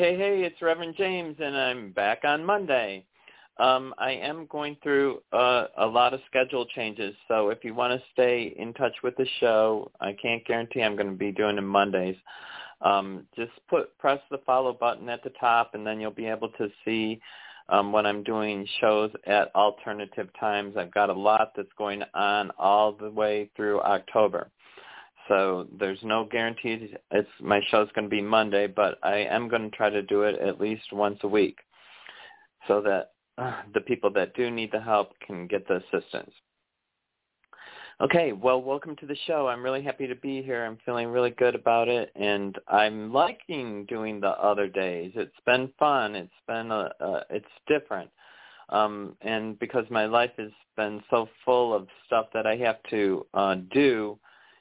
Hey, hey, it's Reverend James, and I'm back on Monday. Um, I am going through uh, a lot of schedule changes, so if you want to stay in touch with the show, I can't guarantee I'm going to be doing them Mondays. Um, just put press the follow button at the top, and then you'll be able to see um, when I'm doing shows at alternative times. I've got a lot that's going on all the way through October. So there's no guarantee it's my show's going to be Monday, but I am going to try to do it at least once a week so that uh, the people that do need the help can get the assistance. Okay, well, welcome to the show. I'm really happy to be here. I'm feeling really good about it, and I'm liking doing the other days. It's been fun. It's been a, uh, it's different, um, and because my life has been so full of stuff that I have to uh, do,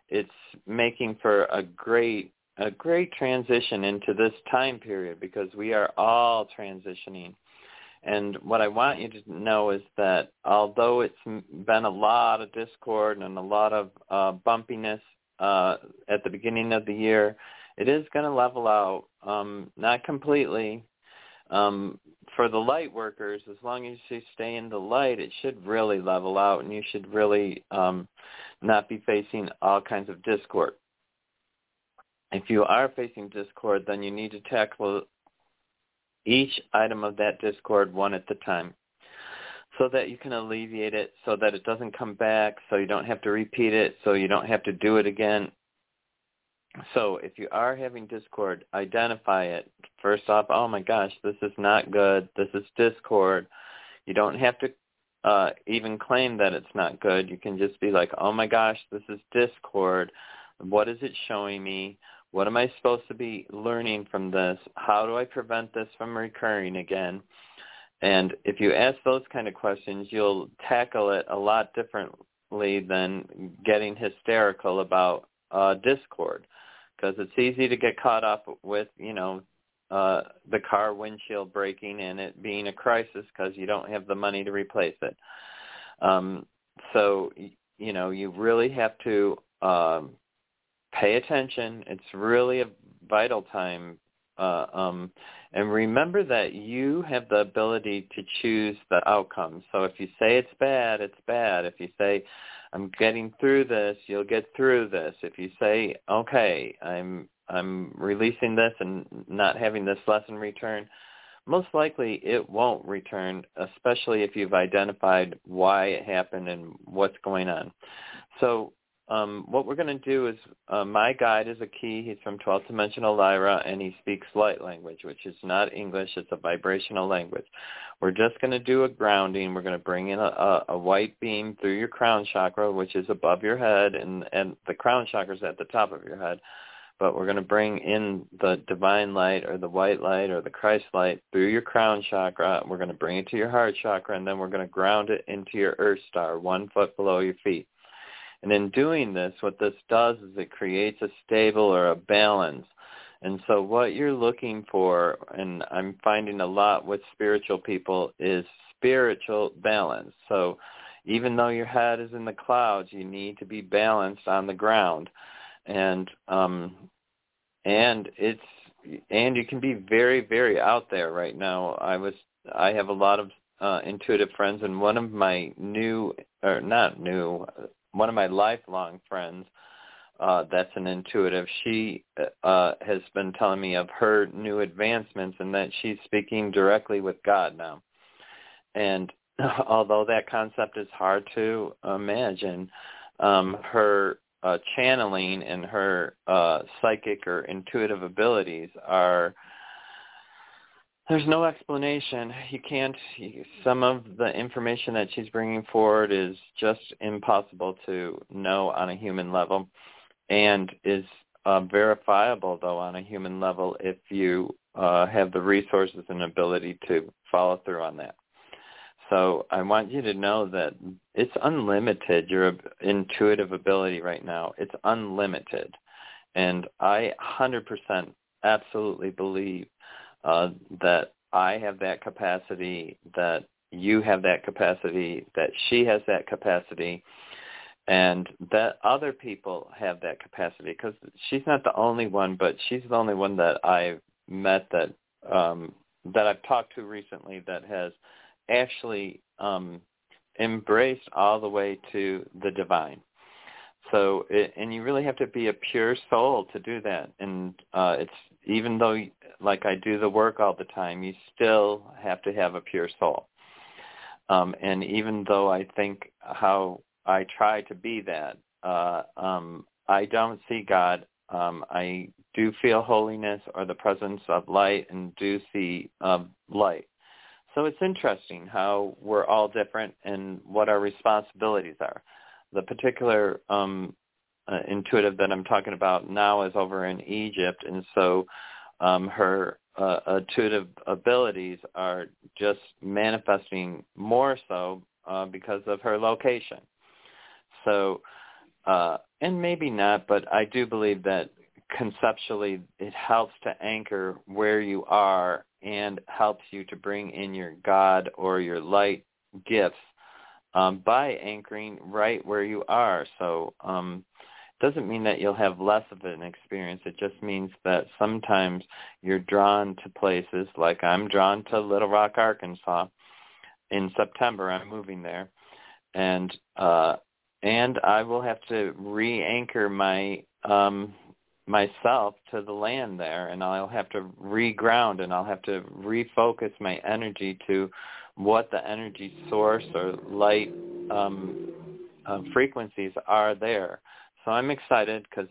it's making for a great a great transition into this time period because we are all transitioning. And what I want you to know is that although it's been a lot of discord and a lot of uh, bumpiness uh, at the beginning of the year, it is going to level out, um, not completely. Um, for the light workers, as long as you stay in the light, it should really level out, and you should really um, not be facing all kinds of discord. If you are facing discord, then you need to tackle each item of that discord one at a time so that you can alleviate it, so that it doesn't come back, so you don't have to repeat it, so you don't have to do it again. So if you are having discord, identify it. First off, oh my gosh, this is not good. This is discord. You don't have to uh, even claim that it's not good. You can just be like, oh my gosh, this is discord. What is it showing me? What am I supposed to be learning from this? How do I prevent this from recurring again? And if you ask those kind of questions, you'll tackle it a lot differently than getting hysterical about uh, discord because it's easy to get caught up with, you know, uh, the car windshield breaking and it being a crisis because you don't have the money to replace it. Um, so you know you really have to um, pay attention. It's really a vital time, uh, um, and remember that you have the ability to choose the outcome. So if you say it's bad, it's bad. If you say I'm getting through this, you'll get through this. If you say, okay, I'm I'm releasing this and not having this lesson return, most likely it won't return, especially if you've identified why it happened and what's going on. So um, what we're going to do is uh, my guide is a key. He's from 12th Dimensional Lyra, and he speaks light language, which is not English. It's a vibrational language. We're just going to do a grounding. We're going to bring in a, a, a white beam through your crown chakra, which is above your head, and, and the crown chakra is at the top of your head but we're going to bring in the divine light or the white light or the Christ light through your crown chakra. We're going to bring it to your heart chakra, and then we're going to ground it into your earth star, one foot below your feet. And in doing this, what this does is it creates a stable or a balance. And so what you're looking for, and I'm finding a lot with spiritual people, is spiritual balance. So even though your head is in the clouds, you need to be balanced on the ground and um and it's and you can be very very out there right now. I was i have a lot of uh intuitive friends and one of my new or not new one of my lifelong friends uh that's an intuitive she uh has been telling me of her new advancements and that she's speaking directly with god now. And although that concept is hard to imagine um her uh, channeling and her uh, psychic or intuitive abilities are there's no explanation. You can't. Some of the information that she's bringing forward is just impossible to know on a human level, and is uh, verifiable though on a human level if you uh, have the resources and ability to follow through on that. So I want you to know that it's unlimited. Your intuitive ability right now, it's unlimited. And I 100% absolutely believe uh, that I have that capacity, that you have that capacity, that she has that capacity, and that other people have that capacity because she's not the only one, but she's the only one that I've met that um, that I've talked to recently that has actually um, embraced all the way to the divine. So, it, and you really have to be a pure soul to do that. And uh, it's even though, like I do the work all the time, you still have to have a pure soul. Um, and even though I think how I try to be that, uh, um, I don't see God. Um, I do feel holiness or the presence of light and do see uh, light. So it's interesting how we're all different and what our responsibilities are. The particular um, uh, intuitive that I'm talking about now is over in Egypt, and so um, her uh, intuitive abilities are just manifesting more so uh, because of her location. So, uh, and maybe not, but I do believe that conceptually it helps to anchor where you are and helps you to bring in your God or your light gifts um, by anchoring right where you are. So um, it doesn't mean that you'll have less of an experience. It just means that sometimes you're drawn to places like I'm drawn to Little Rock, Arkansas. In September, I'm moving there, and uh, and I will have to re-anchor my um, myself to the land there and I'll have to reground and I'll have to refocus my energy to what the energy source or light um, uh, frequencies are there. So I'm excited because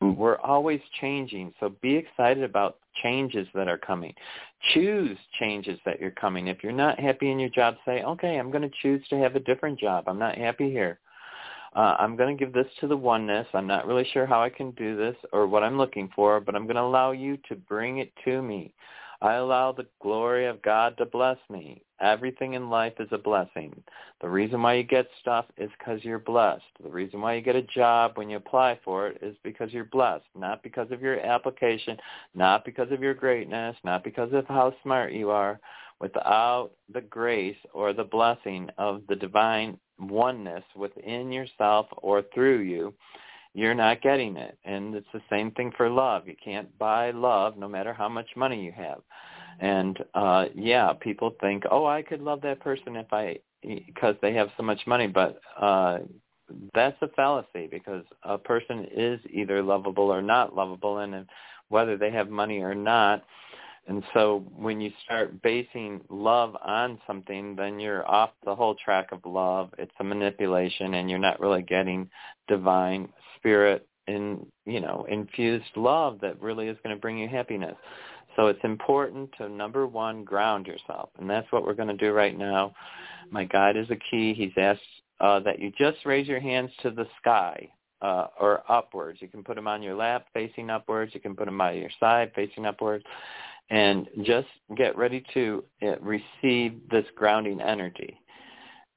we're always changing. So be excited about changes that are coming. Choose changes that you're coming. If you're not happy in your job, say, okay, I'm going to choose to have a different job. I'm not happy here uh, I'm going to give this to the oneness. I'm not really sure how I can do this or what I'm looking for, but I'm going to allow you to bring it to me. I allow the glory of God to bless me. Everything in life is a blessing. The reason why you get stuff is because you're blessed. The reason why you get a job when you apply for it is because you're blessed, not because of your application, not because of your greatness, not because of how smart you are. Without the grace or the blessing of the divine oneness within yourself or through you, you're not getting it. And it's the same thing for love. You can't buy love no matter how much money you have. And uh yeah, people think, "Oh, I could love that person if I because they have so much money," but uh that's a fallacy because a person is either lovable or not lovable and whether they have money or not, and so when you start basing love on something, then you're off the whole track of love. It's a manipulation and you're not really getting divine spirit in, you know, infused love that really is going to bring you happiness. So it's important to number one, ground yourself. And that's what we're going to do right now. My guide is a key. He's asked uh, that you just raise your hands to the sky uh, or upwards. You can put them on your lap facing upwards. You can put them by your side facing upwards and just get ready to uh, receive this grounding energy.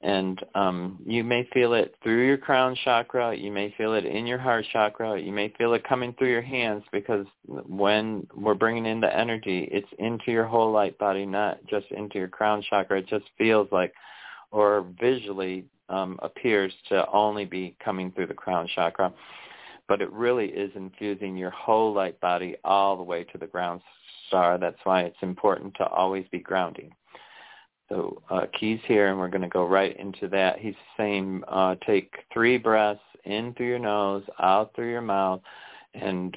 And um, you may feel it through your crown chakra. You may feel it in your heart chakra. You may feel it coming through your hands because when we're bringing in the energy, it's into your whole light body, not just into your crown chakra. It just feels like or visually um, appears to only be coming through the crown chakra. But it really is infusing your whole light body all the way to the ground star. That's why it's important to always be grounding. So uh, keys here, and we're going to go right into that. He's saying uh, take three breaths in through your nose, out through your mouth, and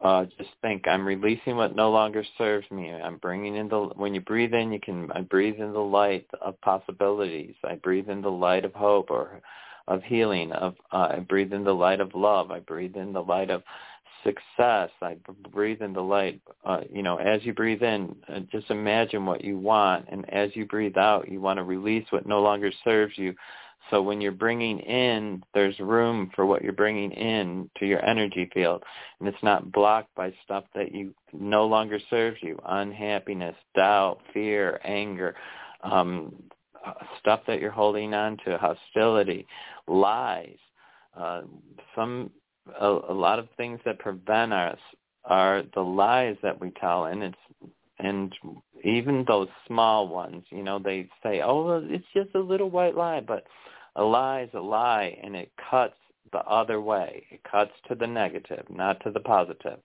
uh, just think, I'm releasing what no longer serves me. I'm bringing in the, when you breathe in, you can, I breathe in the light of possibilities. I breathe in the light of hope or of healing. Of uh, I breathe in the light of love. I breathe in the light of success. I breathe in the light. Uh, you know, as you breathe in, uh, just imagine what you want, and as you breathe out, you want to release what no longer serves you. So when you're bringing in, there's room for what you're bringing in to your energy field, and it's not blocked by stuff that you no longer serves you: unhappiness, doubt, fear, anger, um, stuff that you're holding on to, hostility, lies. Uh, some a, a lot of things that prevent us are the lies that we tell, and it's and even those small ones, you know, they say, "Oh, it's just a little white lie," but a lie is a lie, and it cuts the other way. It cuts to the negative, not to the positive.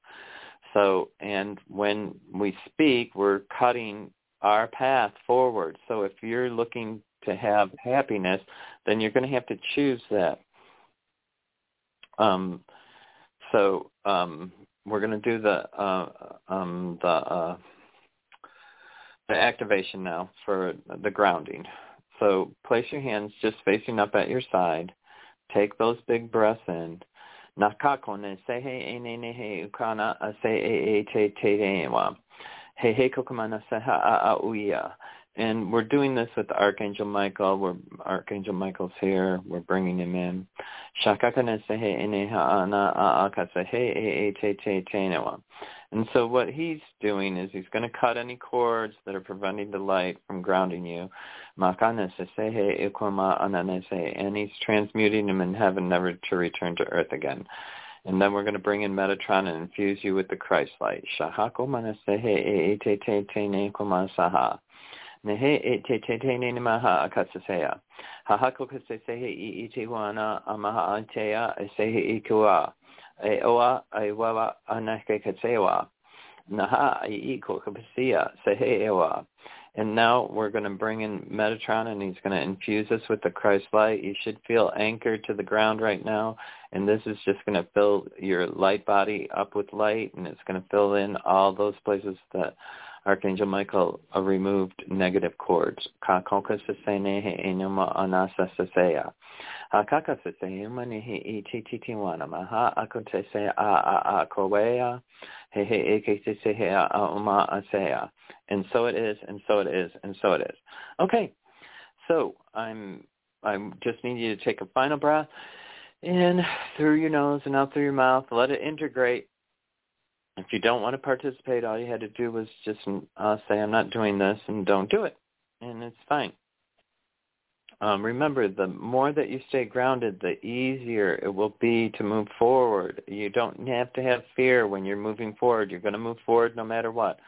So, and when we speak, we're cutting our path forward. So if you're looking to have happiness, then you're going to have to choose that. Um, so um, we're going to do the uh, um, the uh, the activation now for the grounding. So place your hands just facing up at your side. Take those big breaths in. Nakakone sehe ene nehe ukana ase e e te te wa. He he kokamana seha a a uia. And we're doing this with Archangel Michael. We're Archangel Michael's here. We're bringing him in. And so what he's doing is he's going to cut any cords that are preventing the light from grounding you. And he's transmuting them in heaven never to return to earth again. And then we're going to bring in Metatron and infuse you with the Christ light nehe e te te ne maha a kasasea. Ha hako kasasehe i i wana a maha a tea e sehe i kua. E oa e wawa anake kasewa. Naha i i kokapasia sehe e oa. And now we're going to bring in Metatron and he's going to infuse us with the Christ light. You should feel anchored to the ground right now. And this is just going to fill your light body up with light and it's going to fill in all those places that Archangel Michael uh, removed negative cords. Kakoka sasenehe enuma anasa sasea. Hakaka saseyuma nehe itititiwana maha akotese a a a kowea hehe eketese a uma asea. And so it is, and so it is, and so it is. Okay, so I'm I just need you to take a final breath in through your nose and out through your mouth. Let it integrate if you don't want to participate, all you had to do was just uh, say, I'm not doing this, and don't do it. And it's fine. Um, remember, the more that you stay grounded, the easier it will be to move forward. You don't have to have fear when you're moving forward. You're going to move forward no matter what.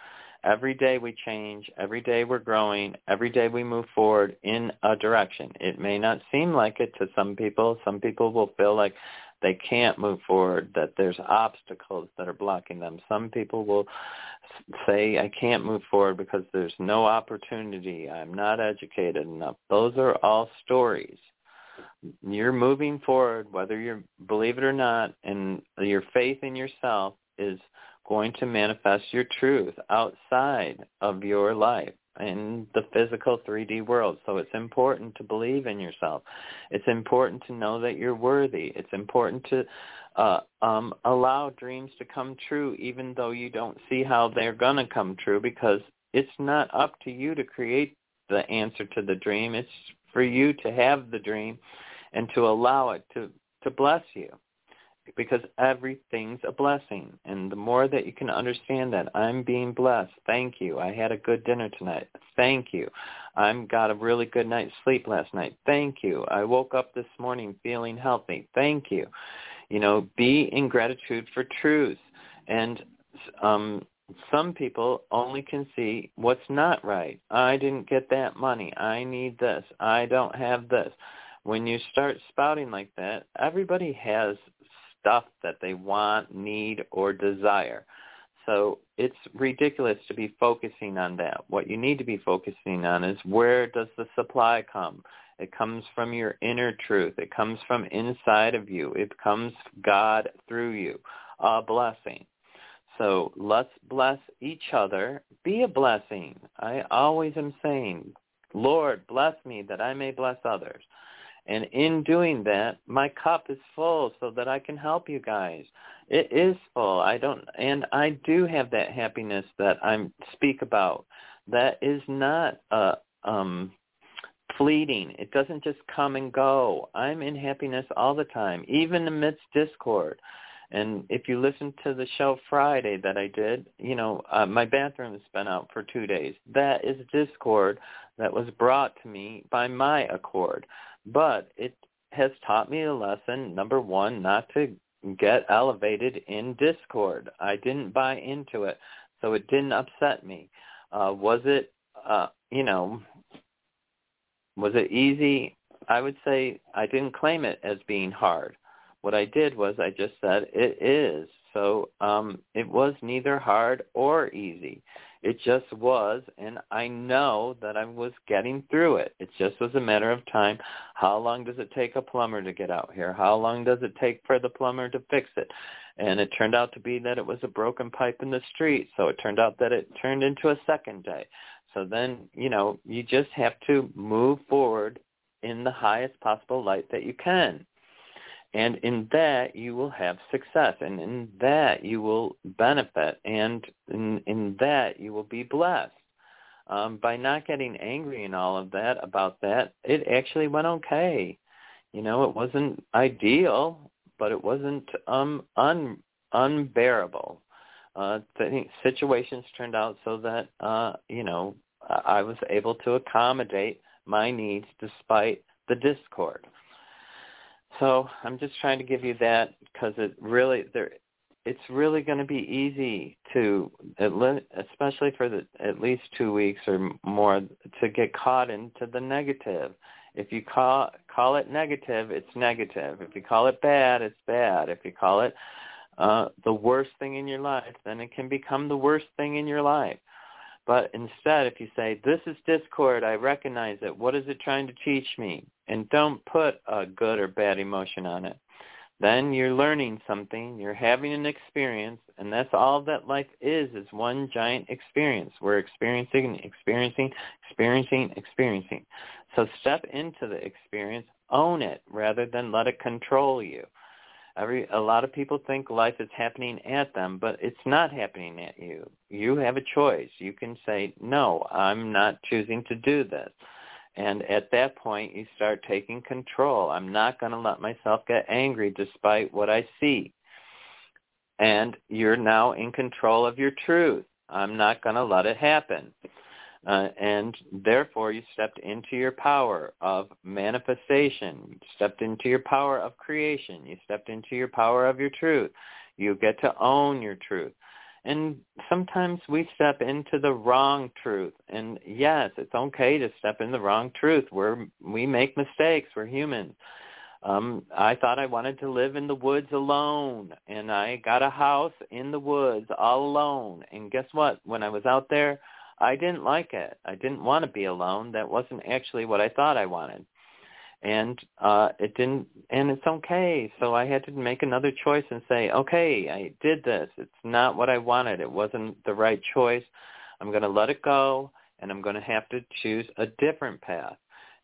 Every day we change. Every day we're growing. Every day we move forward in a direction. It may not seem like it to some people. Some people will feel like they can't move forward, that there's obstacles that are blocking them. Some people will say, I can't move forward because there's no opportunity. I'm not educated enough. Those are all stories. You're moving forward, whether you believe it or not, and your faith in yourself is going to manifest your truth outside of your life in the physical 3D world. So it's important to believe in yourself. It's important to know that you're worthy. It's important to uh, um, allow dreams to come true even though you don't see how they're going to come true because it's not up to you to create the answer to the dream. It's for you to have the dream and to allow it to, to bless you because everything's a blessing. And the more that you can understand that, I'm being blessed. Thank you. I had a good dinner tonight. Thank you. I'm got a really good night's sleep last night. Thank you. I woke up this morning feeling healthy. Thank you. You know, be in gratitude for truth. And um some people only can see what's not right. I didn't get that money. I need this. I don't have this. When you start spouting like that, everybody has stuff that they want, need, or desire. So it's ridiculous to be focusing on that. What you need to be focusing on is where does the supply come? It comes from your inner truth. It comes from inside of you. It comes God through you. A blessing. So let's bless each other. Be a blessing. I always am saying, Lord, bless me that I may bless others. And in doing that, my cup is full so that I can help you guys. It is full. I don't, and I do have that happiness that I speak about. That is not uh, um, fleeting. It doesn't just come and go. I'm in happiness all the time, even amidst discord. And if you listen to the show Friday that I did, you know, uh, my bathroom has been out for two days. That is discord that was brought to me by my accord. But it has taught me a lesson, number one, not to get elevated in discord. I didn't buy into it, so it didn't upset me. Uh, was it, uh, you know, was it easy? I would say I didn't claim it as being hard. What I did was I just said it is. So um, it was neither hard or easy. It just was, and I know that I was getting through it. It just was a matter of time. How long does it take a plumber to get out here? How long does it take for the plumber to fix it? And it turned out to be that it was a broken pipe in the street. So it turned out that it turned into a second day. So then, you know, you just have to move forward in the highest possible light that you can. And in that, you will have success. And in that, you will benefit. And in, in that, you will be blessed. Um, by not getting angry and all of that about that, it actually went okay. You know, it wasn't ideal, but it wasn't um, un, unbearable. Uh, th- situations turned out so that, uh, you know, I was able to accommodate my needs despite the discord. So I'm just trying to give you that because it really there it's really going to be easy to especially for the at least 2 weeks or more to get caught into the negative. If you call call it negative, it's negative. If you call it bad, it's bad. If you call it uh the worst thing in your life, then it can become the worst thing in your life. But instead, if you say, this is discord, I recognize it, what is it trying to teach me? And don't put a good or bad emotion on it. Then you're learning something, you're having an experience, and that's all that life is, is one giant experience. We're experiencing, experiencing, experiencing, experiencing. So step into the experience, own it, rather than let it control you. Every a lot of people think life is happening at them, but it's not happening at you. You have a choice. You can say, "No, I'm not choosing to do this." And at that point, you start taking control. I'm not going to let myself get angry despite what I see. And you're now in control of your truth. I'm not going to let it happen. Uh, and therefore you stepped into your power of manifestation. You stepped into your power of creation. You stepped into your power of your truth. You get to own your truth. And sometimes we step into the wrong truth. And yes, it's okay to step in the wrong truth. We're, we make mistakes. We're human. Um, I thought I wanted to live in the woods alone, and I got a house in the woods all alone. And guess what? When I was out there, I didn't like it. I didn't want to be alone. That wasn't actually what I thought I wanted. And uh it didn't and it's okay. So I had to make another choice and say, "Okay, I did this. It's not what I wanted. It wasn't the right choice. I'm going to let it go and I'm going to have to choose a different path."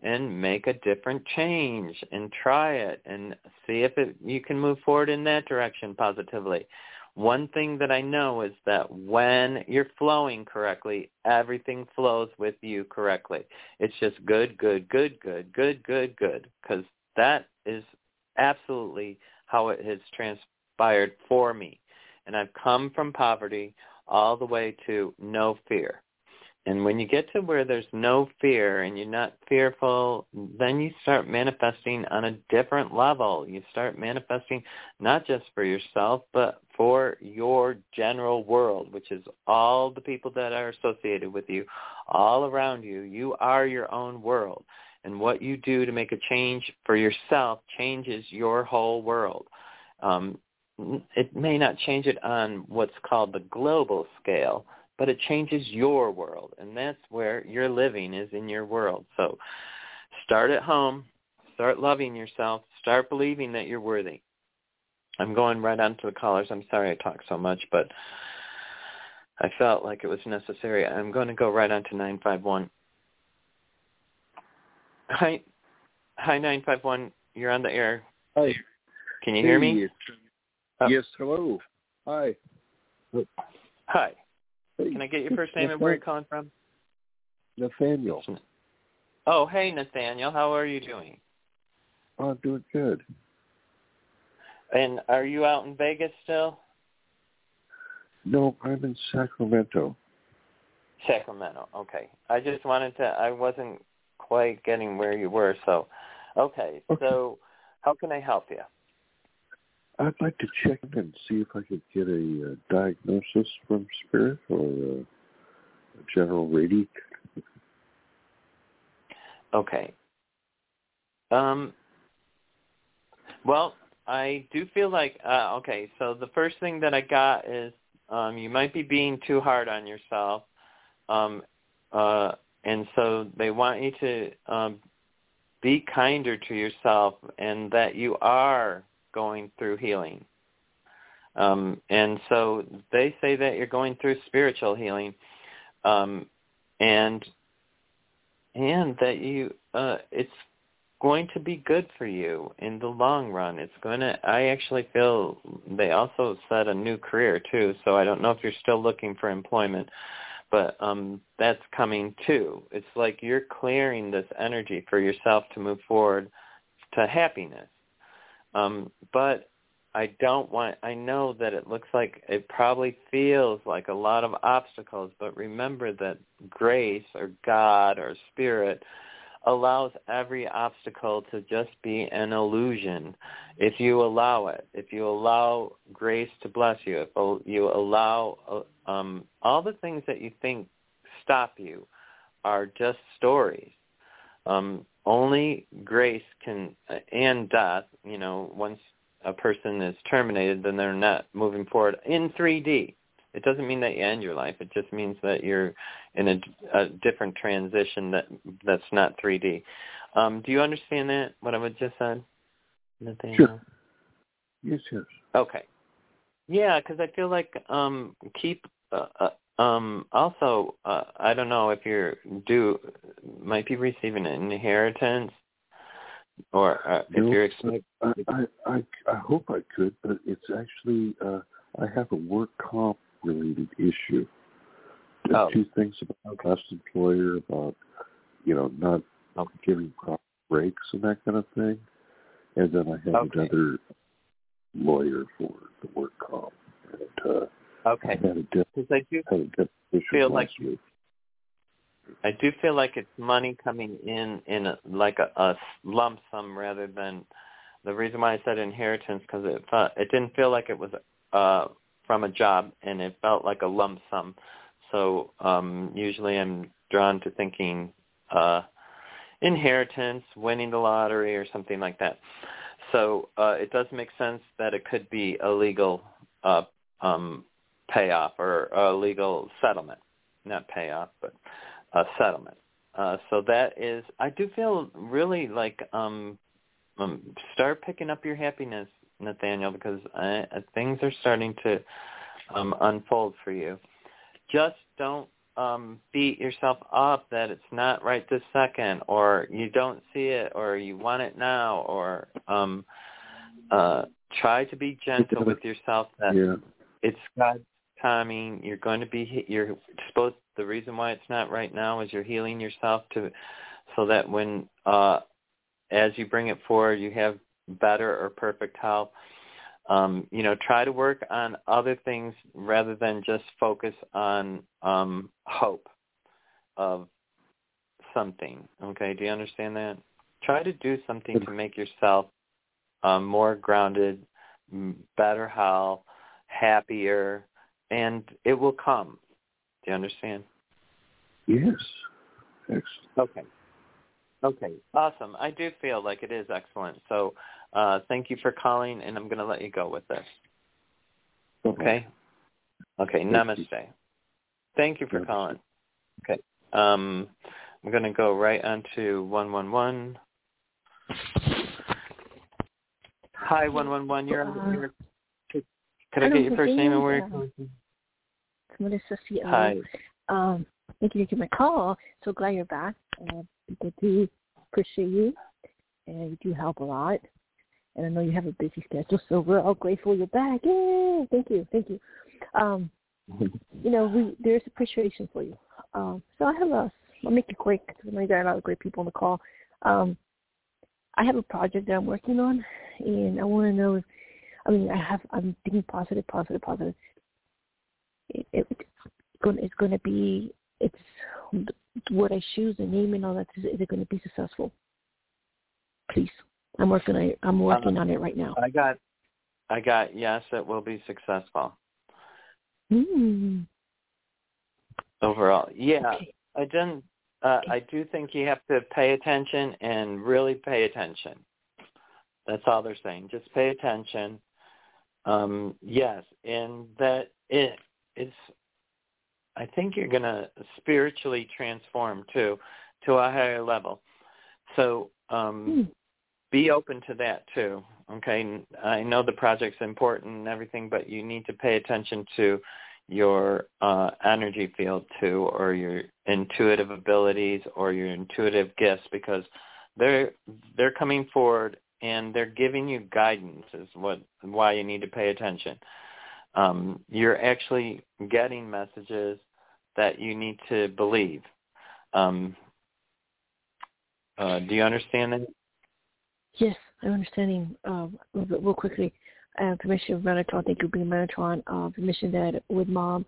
and make a different change and try it and see if it, you can move forward in that direction positively. One thing that I know is that when you're flowing correctly, everything flows with you correctly. It's just good, good, good, good, good, good, good, because that is absolutely how it has transpired for me. And I've come from poverty all the way to no fear. And when you get to where there's no fear and you're not fearful, then you start manifesting on a different level. You start manifesting not just for yourself, but for your general world, which is all the people that are associated with you, all around you. You are your own world. And what you do to make a change for yourself changes your whole world. Um, it may not change it on what's called the global scale, but it changes your world, and that's where you're living is in your world. So start at home, start loving yourself, start believing that you're worthy. I'm going right on to the callers. I'm sorry I talk so much, but I felt like it was necessary. I'm going to go right on to 951. Hi. Hi, 951. You're on the air. Hi. Can you hear me? Oh. Yes, hello. Hi. Hi. Can I get your first name and where you're calling from? Nathaniel. Oh, hey, Nathaniel. How are you doing? Oh, I'm doing good. And are you out in Vegas still? No, I'm in Sacramento. Sacramento. Okay. I just wanted to. I wasn't quite getting where you were, so. Okay. Okay. So, how can I help you? I'd like to check and see if I could get a uh, diagnosis from Spirit or uh, a general reading. Okay. Um. Well, I do feel like uh, okay. So the first thing that I got is um, you might be being too hard on yourself, um, uh, and so they want you to um, be kinder to yourself, and that you are going through healing. Um, and so they say that you're going through spiritual healing, um, and and that you uh, it's going to be good for you in the long run. It's going to. I actually feel they also said a new career too. So I don't know if you're still looking for employment, but um, that's coming too. It's like you're clearing this energy for yourself to move forward to happiness. Um, but I don't want. I know that it looks like it probably feels like a lot of obstacles, but remember that grace or God or spirit allows every obstacle to just be an illusion if you allow it if you allow grace to bless you if you allow uh, um all the things that you think stop you are just stories um only grace can uh, and death you know once a person is terminated then they're not moving forward in 3D it doesn't mean that you end your life. It just means that you're in a, a different transition that that's not 3D. Um, do you understand that? What I just said, Nathaniel? Sure. Yes, yes. Okay. Yeah, because I feel like um, keep. Uh, uh, um, also, uh, I don't know if you're due, might be receiving an inheritance, or uh, if No, you're expecting. I, I, I, hope I could, but it's actually uh, I have a work comp related issue. There's Oh. two things about my last employer about you know not Okay. giving proper breaks and that kind of thing, and then I have Okay. another lawyer for the work comp. And, uh, Okay. I had a de- Because I do had a deposition Feel like- week. I do feel like it's money coming in in a, like a, a lump sum rather than the reason why I said inheritance because it felt, it didn't feel like it was uh from a job and it felt like a lump sum. So um usually I'm drawn to thinking uh inheritance, winning the lottery or something like that. So uh it does make sense that it could be a legal uh um payoff or a legal settlement. Not payoff, but a settlement. Uh, so that is, I do feel really like um, um, start picking up your happiness, Nathaniel, because I, uh, things are starting to um, unfold for you. Just don't um, beat yourself up that it's not right this second, or you don't see it, or you want it now, or um, uh, try to be gentle with yourself that Yeah. it's God's timing. You're going to be you're supposed. The reason why it's not right now is you're healing yourself to, so that when uh, as you bring it forward, you have better or perfect health. Um, you know, try to work on other things rather than just focus on um, hope of something. Okay, do you understand that? Try to do something to make yourself um, more grounded, better health, happier, and it will come. Do you understand? Yes. Excellent. Okay. Okay. Awesome. I do feel like it is excellent. So uh, thank you for calling, and I'm going to let you go with this. Okay. Okay. Thank Namaste. you. Thank you for Namaste. calling. Okay. Um, I'm going to go right on to 111. Hi, 111. You're on the air. Could, could I get your first name and where you're calling from? Melissa C.O. Hi. Um, thank you for taking my call. So glad you're back. Uh, good to appreciate you. and you do help a lot. And I know you have a busy schedule, so we're all grateful you're back. Yay! Thank you, thank you. Um, you know, we there's appreciation for you. Um, so I have a. I'll make it quick because I know you got a lot of great people on the call. Um, I have a project that I'm working on, and I want to know. If, I mean, I have. I'm thinking positive, positive, positive. It, it, it's going to be. It's what I choose, the name, and all that. Is, is it going to be successful? Please, I'm working. On, I'm working on it right now. I got. I got. Yes, it will be successful. Mm. Overall, yeah. Okay. I didn't. Uh, I do think you have to pay attention and really pay attention. That's all they're saying. Just pay attention. Um, yes, and that it it's. I think you're going to spiritually transform too, to a higher level. So um, Hmm. be open to that too. Okay, I know the project's important and everything, but you need to pay attention to your uh, energy field too, or your intuitive abilities, or your intuitive gifts, because they're they're coming forward and they're giving you guidance. Is what why you need to pay attention. Um, you're actually getting messages that you need to believe. Um, uh, do you understand that? Yes, I'm understanding. Um, a little bit, real quickly. Uh, permission of Metatron. Thank you for being Metatron. Uh, permission that with mom,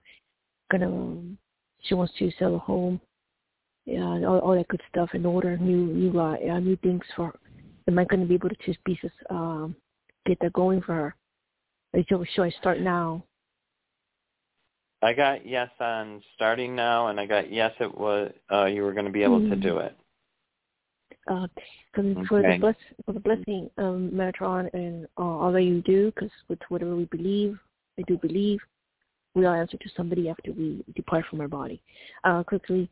gonna um, she wants to sell a home. Yeah, all, all that good stuff in order. New new uh, uh, new things for. Am I gonna be able to just be um get that going for her? Should I start now? I got yes on starting now, and I got yes it was uh, you were going to be able to Mhm. do it. Uh, cause for the bless for the blessing, um, Metatron and uh, all that you do, because with whatever we believe, I do believe, we all answer to somebody after we depart from our body. Uh, quickly,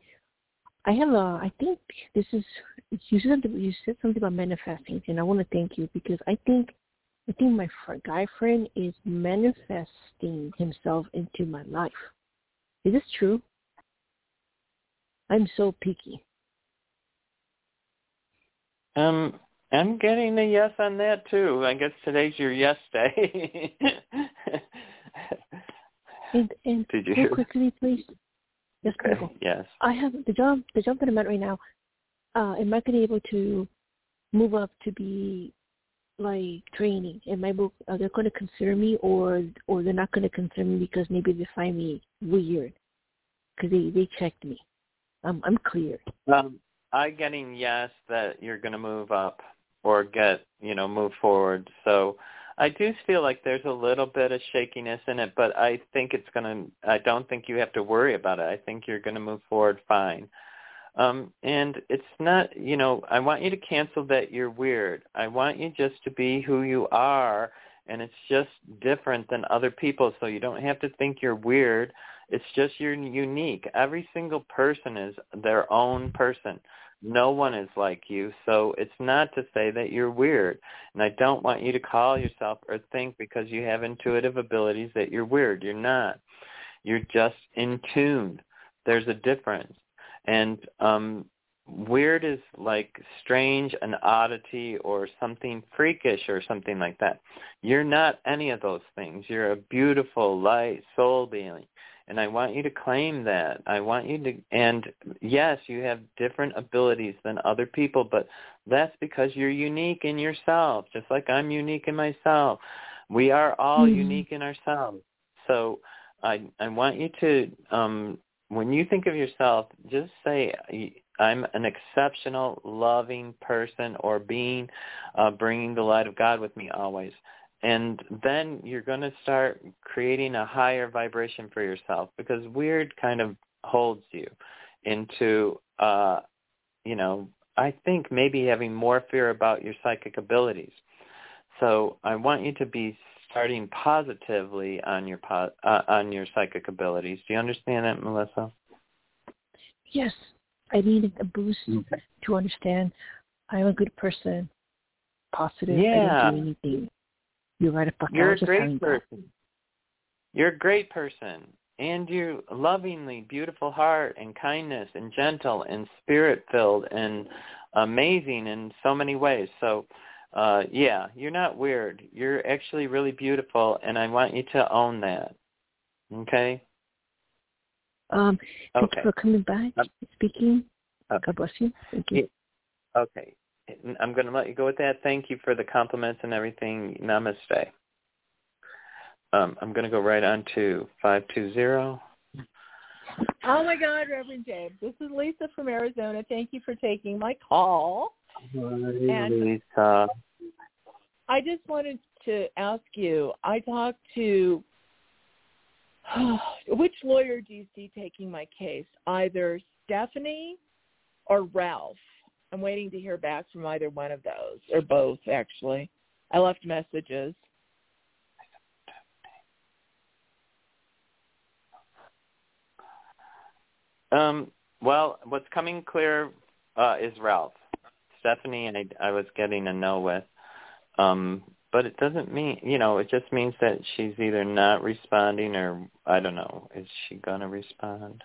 I have a. I think this is you said you said something about manifesting, and I want to thank you because I think I think my guy friend is manifesting himself into my life. Is this true? I'm so picky. Um, I'm getting a yes on that too. I guess today's your yes day. And and Did you hear? quickly, please. Yes, Okay. Yes. I have the job. The job that I'm at right now. Uh, am I going to be able to move up to be like training? Am my book are they going to consider me, or or they're not going to consider me because maybe they find me weird because they they checked me. I'm I'm clear. Um, I getting yes that you're going to move up or get you know move forward. So I do feel like there's a little bit of shakiness in it, but I think it's going to. I don't think you have to worry about it. I think you're going to move forward fine. Um, and it's not, you know, I want you to cancel that you're weird. I want you just to be who you are, and it's just different than other people. So you don't have to think you're weird. It's just you're unique. Every single person is their own person. No one is like you. So it's not to say that you're weird. And I don't want you to call yourself or think because you have intuitive abilities that you're weird. You're not. You're just in tune. There's a difference. And um weird is like strange, an oddity or something freakish or something like that. You're not any of those things. You're a beautiful, light soul being and I want you to claim that. I want you to, and yes, you have different abilities than other people, but that's because you're unique in yourself, just like I'm unique in myself. We are all Mhm. unique in ourselves. So I I want you to, um, when you think of yourself, just say I'm an exceptional, loving person or being, uh, bringing the light of God with me always. And then you're going to start creating a higher vibration for yourself because weird kind of holds you into uh you know i think maybe having more fear about your psychic abilities. So i want you to be starting positively on your po- uh, on your psychic abilities do you understand that melissa Yes, I needed a boost Okay. to understand I'm a good person, positive. I Yeah. don't do anything. You're right. You're a great having that. person. You're a great person. And you lovingly beautiful heart and kindness and gentle and spirit filled and amazing in so many ways. So, uh, yeah, you're not weird. You're actually really beautiful, and I want you to own that. Okay. Um, thank okay. you for coming back, um, speaking. Uh, God bless you. Thank you. Okay. I'm going to let you go with that. Thank you for the compliments and everything. Namaste. Um, I'm going to go right on to 520. Oh my God, Reverend James. This is Lisa from Arizona. Thank you for taking my call. Hi, Lisa. I just wanted to ask you, I talked to which lawyer do you see taking my case? Either Stephanie or Ralph. I'm waiting to hear back from either one of those or both actually. I left messages. Um, well, what's coming clear uh, is Ralph. Stephanie, I, I was getting a no with. Um, but it doesn't mean, you know, it just means that she's either not responding or, I don't know, is she going to respond?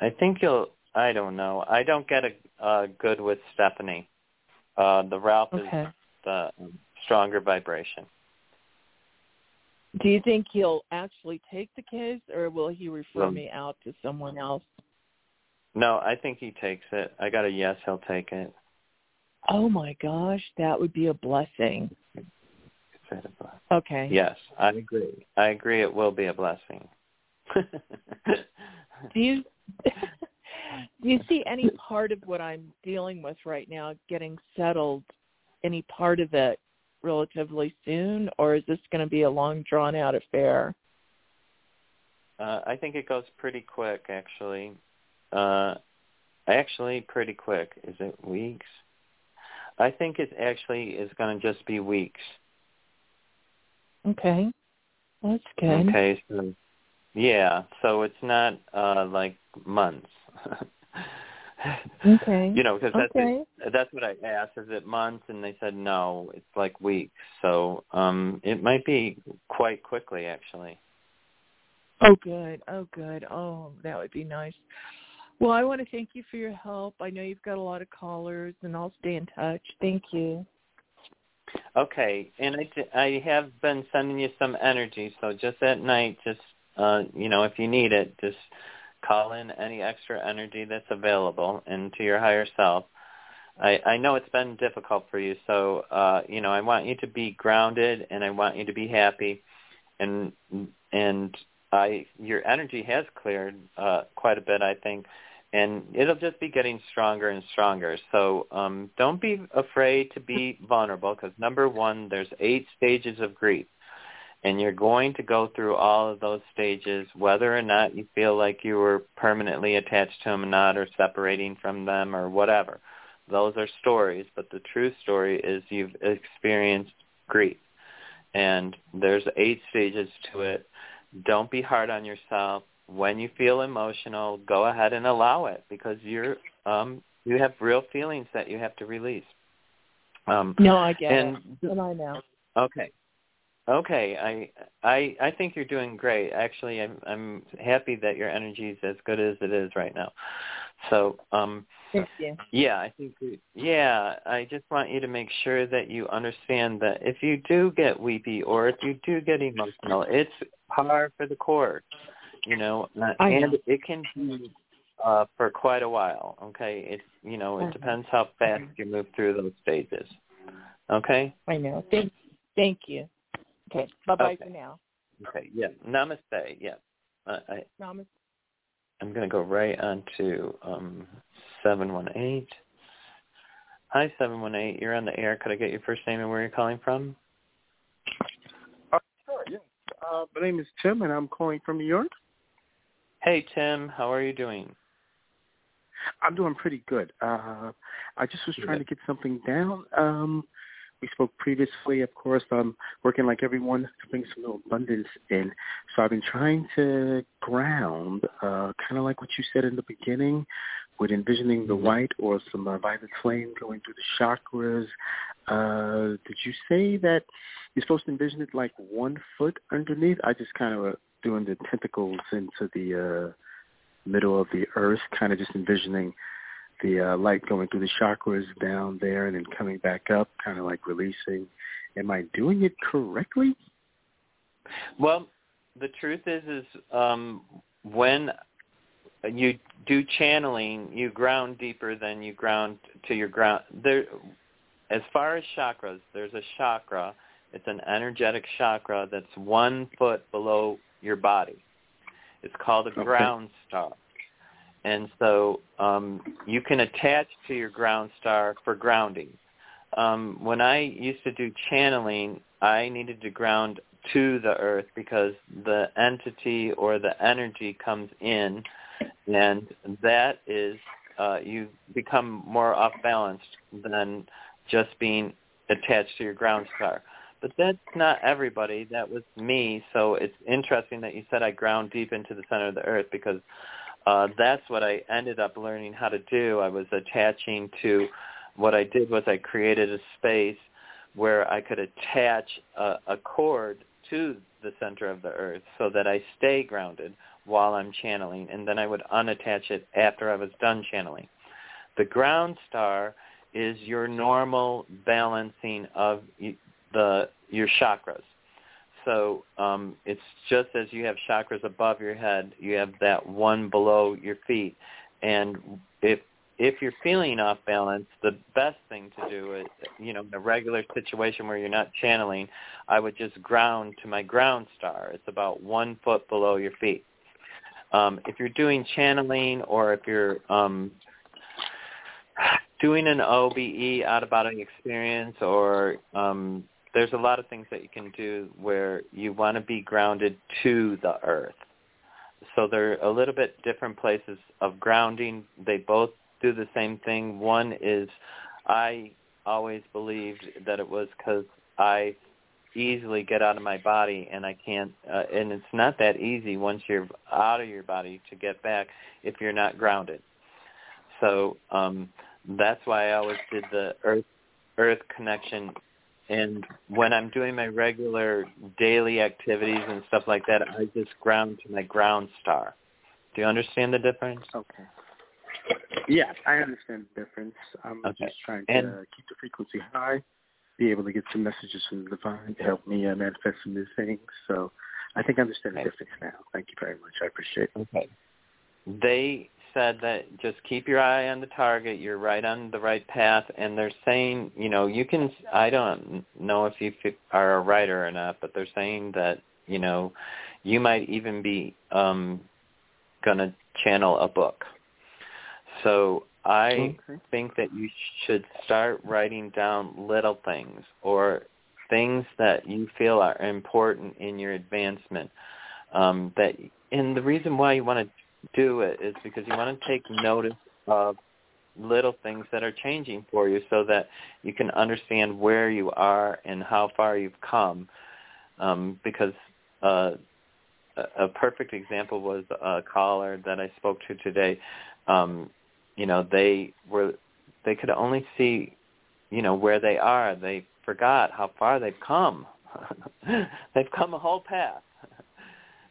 I think you'll, I don't know. I don't get a uh, good with Stephanie. Uh, the Ralph okay. is the stronger vibration. Do you think he'll actually take the case, or will he refer um, me out to someone else? No, I think he takes it. I got a yes. He'll take it. Oh my gosh, that would be a blessing. Okay. Yes, I agree. I agree. It will be a blessing. do you do you see any part of what I'm dealing with right now getting settled? Any part of it relatively soon, or is this going to be a long, drawn-out affair? Uh, I think it goes pretty quick, actually. Uh, actually, pretty quick. Is it weeks? I think it actually is going to just be weeks. Okay, that's good. Okay, so yeah, so it's not uh, like months. Okay. you know, because that's okay. it, that's what I asked. Is it months? And they said no, it's like weeks. So um, it might be quite quickly, actually. Oh, good. Oh, good. Oh, that would be nice. Well, I want to thank you for your help. I know you've got a lot of callers, and I'll stay in touch. Thank you. Okay, and I, I have been sending you some energy, so just at night, just uh, you know, if you need it, just call in any extra energy that's available into your higher self. I, I know it's been difficult for you, so uh, you know I want you to be grounded and I want you to be happy, and and I your energy has cleared uh, quite a bit, I think, and it'll just be getting stronger and stronger. So um, don't be afraid to be vulnerable, because number one, there's eight stages of grief and you're going to go through all of those stages, whether or not you feel like you were permanently attached to them or not, or separating from them, or whatever. Those are stories, but the true story is you've experienced grief, and there's eight stages to it. Don't be hard on yourself. When you feel emotional, go ahead and allow it because you're um, you have real feelings that you have to release. Um, no, I get and, it. And I know. Okay, Okay, I I I think you're doing great. Actually, I'm I'm happy that your energy is as good as it is right now. So, um Thank you. Yeah, I think yeah, I just want you to make sure that you understand that if you do get weepy or if you do get emotional, it's par for the course, you know, and know. it can be uh for quite a while, okay? It's you know, it uh-huh. depends how fast you move through those stages. Okay? I know. Thank thank you. Okay. Bye bye okay. for now. Okay. Yeah. Namaste. Yeah. Uh, I, Namaste. I'm going to go right on to um, 718. Hi, 718. You're on the air. Could I get your first name and where you're calling from? Uh, my name is Tim, and I'm calling from New York. Hey, Tim. How are you doing? I'm doing pretty good. Uh, I just was trying to get something down. Um, we spoke previously, of course, I'm working like everyone to bring some little abundance in. So I've been trying to ground, uh, kind of like what you said in the beginning, with envisioning the Mm-hmm. white or some uh, violet flame going through the chakras. Uh, did you say that you're supposed to envision it like one foot underneath? I just kind of uh, doing the tentacles into the uh, middle of the earth, kind of just envisioning the uh, light going through the chakras down there and then coming back up, kind of like releasing. Am I doing it correctly? Well, the truth is, is um, when you do channeling, you ground deeper than you ground to your ground. There, as far as chakras, there's a chakra. It's an energetic chakra that's one foot below your body. It's called a okay. ground star. And so um, you can attach to your ground star for grounding. Um, when I used to do channeling, I needed to ground to the earth because the entity or the energy comes in and that is uh, you become more off balanced than just being attached to your ground star. But that's not everybody. That was me. So it's interesting that you said I ground deep into the center of the earth because uh, that's what I ended up learning how to do. I was attaching to what I did was I created a space where I could attach a, a cord to the center of the earth so that I stay grounded while I'm channeling, and then I would unattach it after I was done channeling. The ground star is your normal balancing of the your chakras. So um, it's just as you have chakras above your head, you have that one below your feet. And if if you're feeling off balance, the best thing to do is, you know, in a regular situation where you're not channeling, I would just ground to my ground star. It's about one foot below your feet. Um, if you're doing channeling or if you're um, doing an OBE, out-of-body experience, or um, there's a lot of things that you can do where you want to be grounded to the earth. So they're a little bit different places of grounding. They both do the same thing. One is I always believed that it was because I easily get out of my body and I can't uh, and it's not that easy once you're out of your body to get back if you're not grounded. So um that's why I always did the earth earth connection and when I'm doing my regular daily activities and stuff like that I just ground to my ground star. Do you understand the difference? Okay. Yeah, I understand the difference. I'm okay. just trying to and, keep the frequency high be able to get some messages from the divine to help me uh, manifest some new things. So I think I understand the difference now. Thank you very much. I appreciate it. Okay. They said that just keep your eye on the target. You're right on the right path. And they're saying, you know, you can, I don't know if you are a writer or not, but they're saying that, you know, you might even be um, going to channel a book. So I okay. think that you should start writing down little things or things that you feel are important in your advancement. Um, that and the reason why you want to do it is because you want to take notice of little things that are changing for you so that you can understand where you are and how far you've come. Um, because uh, a perfect example was a caller that I spoke to today. Um, you know they were they could only see you know where they are. They forgot how far they've come. They've come a whole path.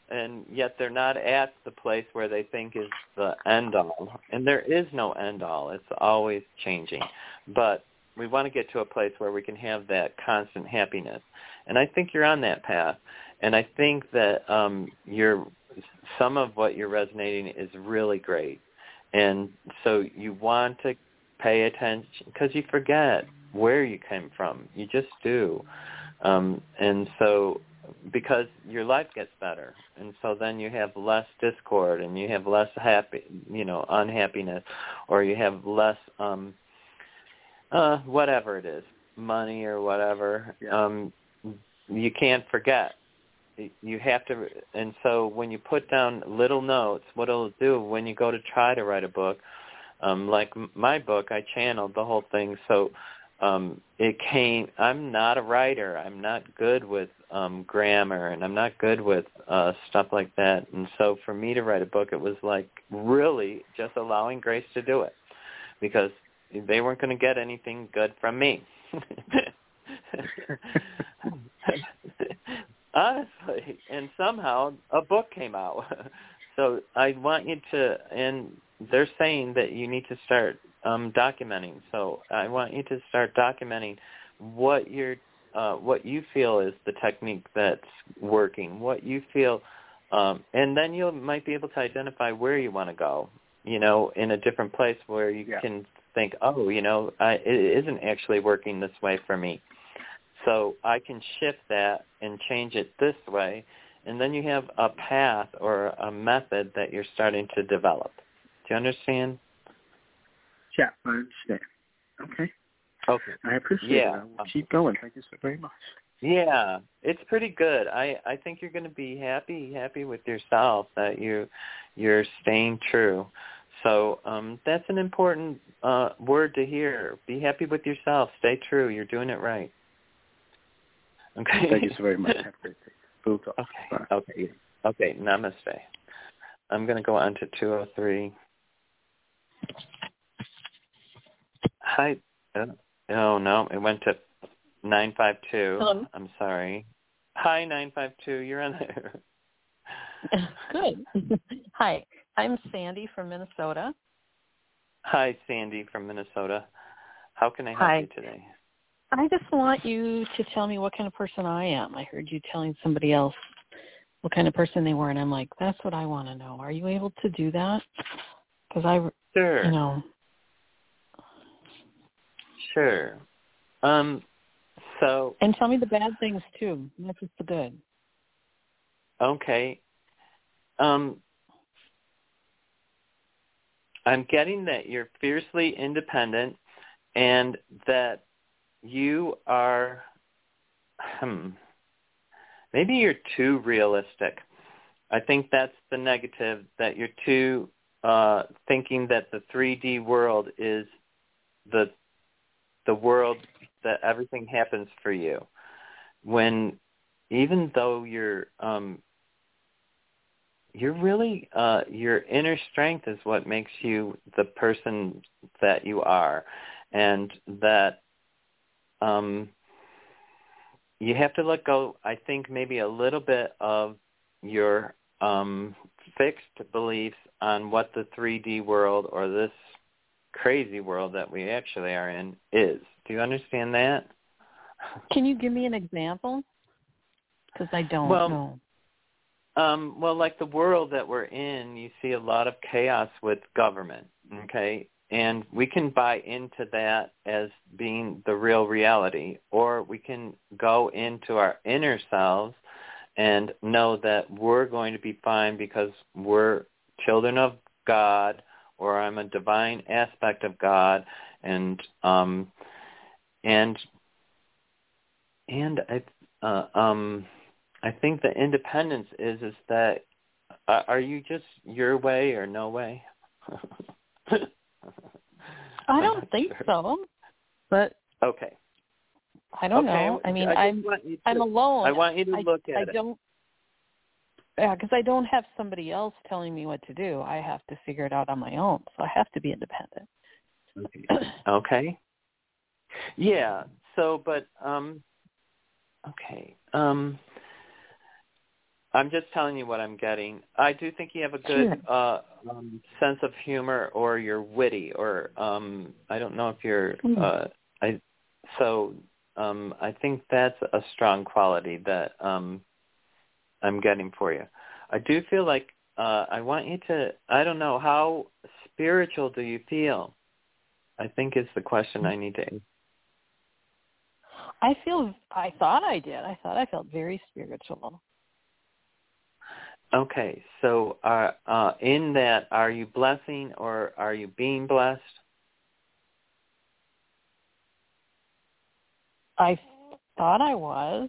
And yet they're not at the place where they think is the end all. And there is no end all. It's always changing. But we want to get to a place where we can have that constant happiness. And i think you're on that path. And i think that um you're some of what you're resonating is really great and so you want to pay attention because you forget where you came from. You just do. Um, and so because your life gets better and so then you have less discord and you have less happy you know unhappiness or you have less um uh whatever it is money or whatever yeah. um you can't forget you have to and so when you put down little notes what it'll do when you go to try to write a book um like my book i channeled the whole thing. So um it came i'm not a writer. I'm not good with um grammar and i'm not good with uh stuff like that. And so for me to write a book it was like really just allowing grace to do it because they weren't going to get anything good from me honestly and somehow a book came out so i want you to and they're saying that you need to start um, documenting. So I want you to start documenting what your uh, what you feel is the technique that's working, what you feel, um, and then you might be able to identify where you want to go. You know, in a different place where you yeah. can think, oh, you know, I, it isn't actually working this way for me. So I can shift that and change it this way, and then you have a path or a method that you're starting to develop. Do you understand? Yeah, I understand. Okay. Okay. I appreciate yeah. it. I will keep going. Thank you so very much. Yeah, it's pretty good. I I think you're going to be happy happy with yourself that you you're staying true. So um that's an important uh word to hear. Be happy with yourself. Stay true. You're doing it right. Okay. Thank you so very much. Have a great day. We'll talk. Okay. Bye. Okay. Okay. Namaste. I'm going to go on to 203. Hi. Uh, oh, no. It went to 952. Hello. I'm sorry. Hi, 952. You're on there. Good. Hi, I'm Sandy from Minnesota. Hi, Sandy from Minnesota. How can I help Hi. you today? I just want you to tell me what kind of person I am. I heard you telling somebody else what kind of person they were, and I'm like, that's what I want to know. Are you able to do that? Because I, Sure. you know, Sure. Um, so, and tell me the bad things too, not just the good. okay. Um, I'm getting that you're fiercely independent and that you are, hmm, maybe you're too realistic. I think that's the negative, that you're too uh, thinking that the 3D world is the the world that everything happens for you. When even though you're um, you're really uh, your inner strength is what makes you the person that you are, and that um, you have to let go. I think maybe a little bit of your um, fixed beliefs on what the 3D world or this crazy world that we actually are in is. Do you understand that? Can you give me an example? Because I don't Well, know. Um, well, like the world that we're in, you see a lot of chaos with government, okay? And we can buy into that as being the real reality, or we can go into our inner selves and know that we're going to be fine because we're children of God, or I'm a divine aspect of God, and um, and and I uh, um I think the independence is is that uh, are you just your way or no way? I don't think so, but Okay. I don't okay. know. I mean, I'm want you to, I'm alone. I want you to I, look at I it. don't. Yeah, because I don't have somebody else telling me what to do. I have to figure it out on my own. So I have to be independent. Okay. okay. Yeah. So, but um, okay. Um, I'm just telling you what I'm getting. I do think you have a good uh, um, sense of humor, or you're witty, or um, I don't know if you're. Hmm. Uh, I so um, I think that's a strong quality that um, I'm getting for you. I do feel like uh, I want you to. I don't know how spiritual do you feel. I think is the question I need to. I feel. I thought I did. I thought I felt very spiritual. Okay, so uh, uh, in that, are you blessing or are you being blessed? I thought I was.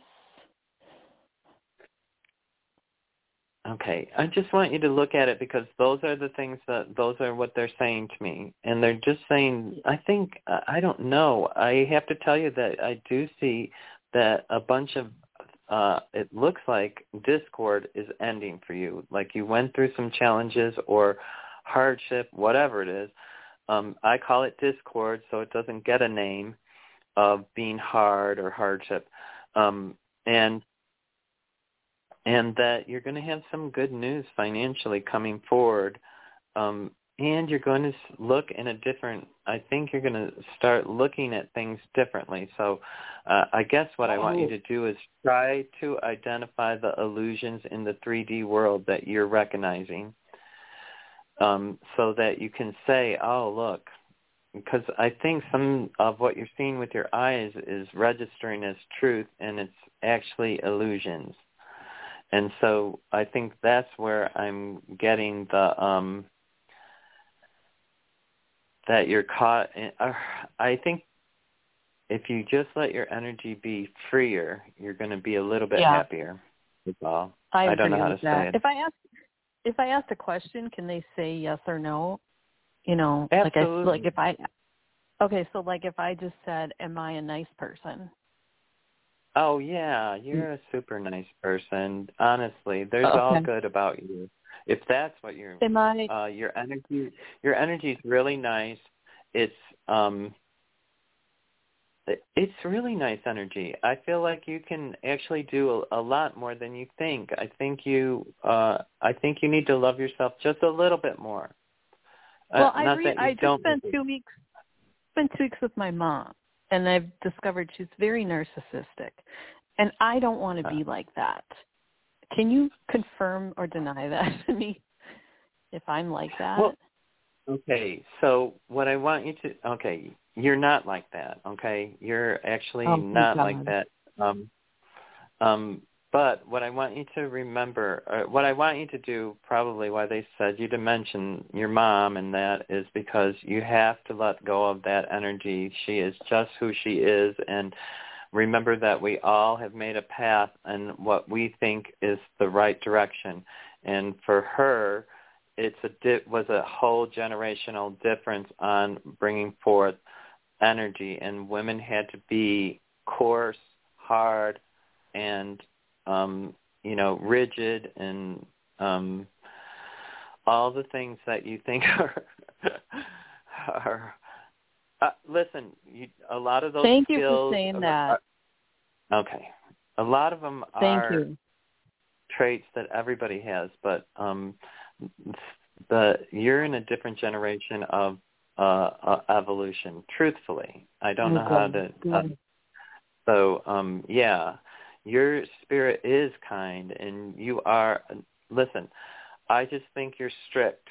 Okay, I just want you to look at it because those are the things that those are what they're saying to me, and they're just saying. I think I don't know. I have to tell you that I do see that a bunch of. Uh, it looks like discord is ending for you. Like you went through some challenges or hardship, whatever it is. Um, I call it discord, so it doesn't get a name of being hard or hardship. Um, and and that you're going to have some good news financially coming forward. Um, and you're going to look in a different i think you're going to start looking at things differently so uh, i guess what i want you oh. to do is try to identify the illusions in the 3d world that you're recognizing um, so that you can say oh look because i think some of what you're seeing with your eyes is registering as truth and it's actually illusions and so i think that's where i'm getting the um that you're caught in, uh, I think if you just let your energy be freer, you're going to be a little bit yeah. happier. That's all. I, I don't know how to that. say it. If I ask if I ask a question, can they say yes or no? You know, Absolutely. like I like if I Okay, so like if I just said, "Am I a nice person?" Oh yeah, you're a super nice person. Honestly, there's okay. all good about you if that's what you're Am I uh your energy your energy is really nice. It's um it's really nice energy. I feel like you can actually do a, a lot more than you think. I think you uh i think you need to love yourself just a little bit more. Uh, well uh, i re- i just spent two weeks spent two weeks with my mom and i've discovered she's very narcissistic. And i don't want to be like that can you confirm or deny that to me if I'm like that? Well, okay, so what I want you to okay, you're not like that, okay? You're actually oh, not God. like that. Um um but what I want you to remember, or what I want you to do, probably why they said you to mention your mom and that is because you have to let go of that energy. She is just who she is, and remember that we all have made a path in what we think is the right direction. And for her, it's a di- was a whole generational difference on bringing forth energy, and women had to be coarse, hard, and um, you know rigid, and um, all the things that you think are are uh, listen, you, a lot of those Thank skills. you for saying that. Are, okay, a lot of them Thank are you. traits that everybody has, but um, the you're in a different generation of uh, uh, evolution. Truthfully, I don't know how to. Uh, so um, yeah, your spirit is kind, and you are. Listen, I just think you're strict.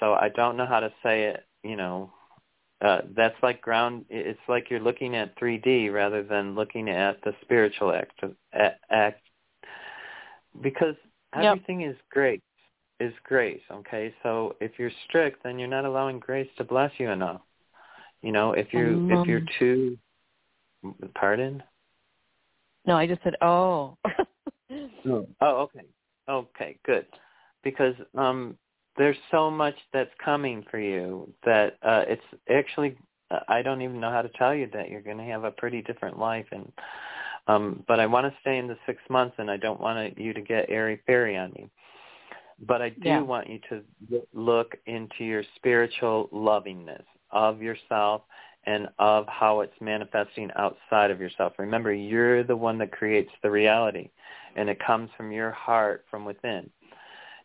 So I don't know how to say it. You know, uh, that's like ground. It's like you're looking at 3D rather than looking at the spiritual act. act because everything yep. is grace. Is grace okay? So if you're strict, then you're not allowing grace to bless you enough. You know, if you um, if you're too, pardon. No, I just said, oh. oh, okay, okay, good, because um, there's so much that's coming for you that uh it's actually I don't even know how to tell you that you're going to have a pretty different life and um but I want to stay in the 6 months and I don't want you to get airy fairy on me. But I do yeah. want you to look into your spiritual lovingness of yourself and of how it's manifesting outside of yourself. Remember, you're the one that creates the reality and it comes from your heart from within.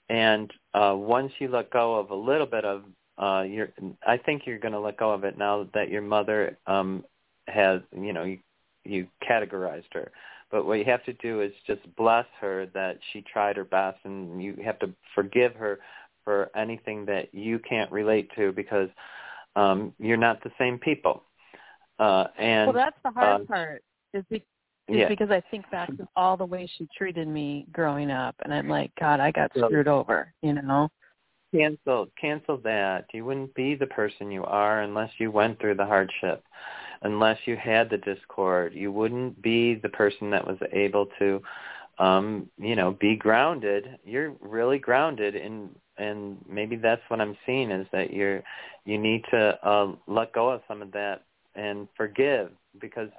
And uh, once you let go of a little bit of uh, your, I think you're going to let go of it now that your mother um, has, you know, you, you categorized her. But what you have to do is just bless her that she tried her best, and you have to forgive her for anything that you can't relate to because um, you're not the same people. Uh, and well, that's the hard uh, part. Is is yeah. because I think back to all the ways she treated me growing up, and I'm like, God, I got screwed over, you know. Cancel, cancel that. You wouldn't be the person you are unless you went through the hardship, unless you had the discord. You wouldn't be the person that was able to, um, you know, be grounded. You're really grounded, and and maybe that's what I'm seeing is that you're you need to uh, let go of some of that and forgive because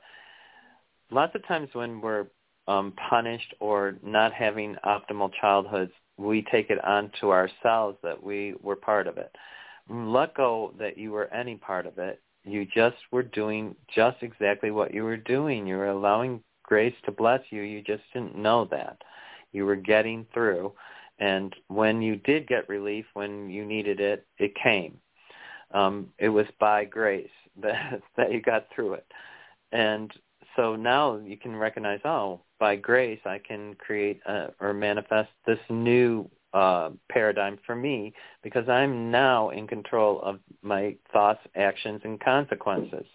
lots of times when we're um, punished or not having optimal childhoods, we take it onto ourselves that we were part of it. Let go that you were any part of it. You just were doing just exactly what you were doing. You were allowing grace to bless you. You just didn't know that. You were getting through. And when you did get relief, when you needed it, it came. Um, it was by grace that that you got through it. And so now you can recognize, oh, by grace I can create a, or manifest this new uh, paradigm for me because I'm now in control of my thoughts, actions, and consequences.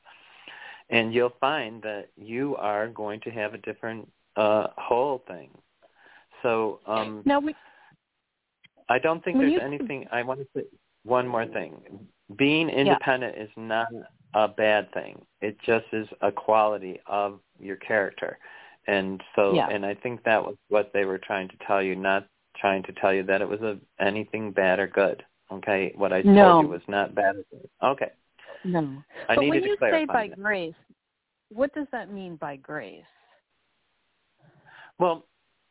And you'll find that you are going to have a different uh, whole thing. So um, now we, I don't think there's you, anything. I want to say one more thing. Being independent yeah. is not a bad thing. It just is a quality of your character. And so, yeah. and I think that was what they were trying to tell you, not trying to tell you that it was a, anything bad or good. Okay, what I no. told you was not bad or good. Okay. No. I but needed when to you clarify say by that. grace, what does that mean by grace? Well,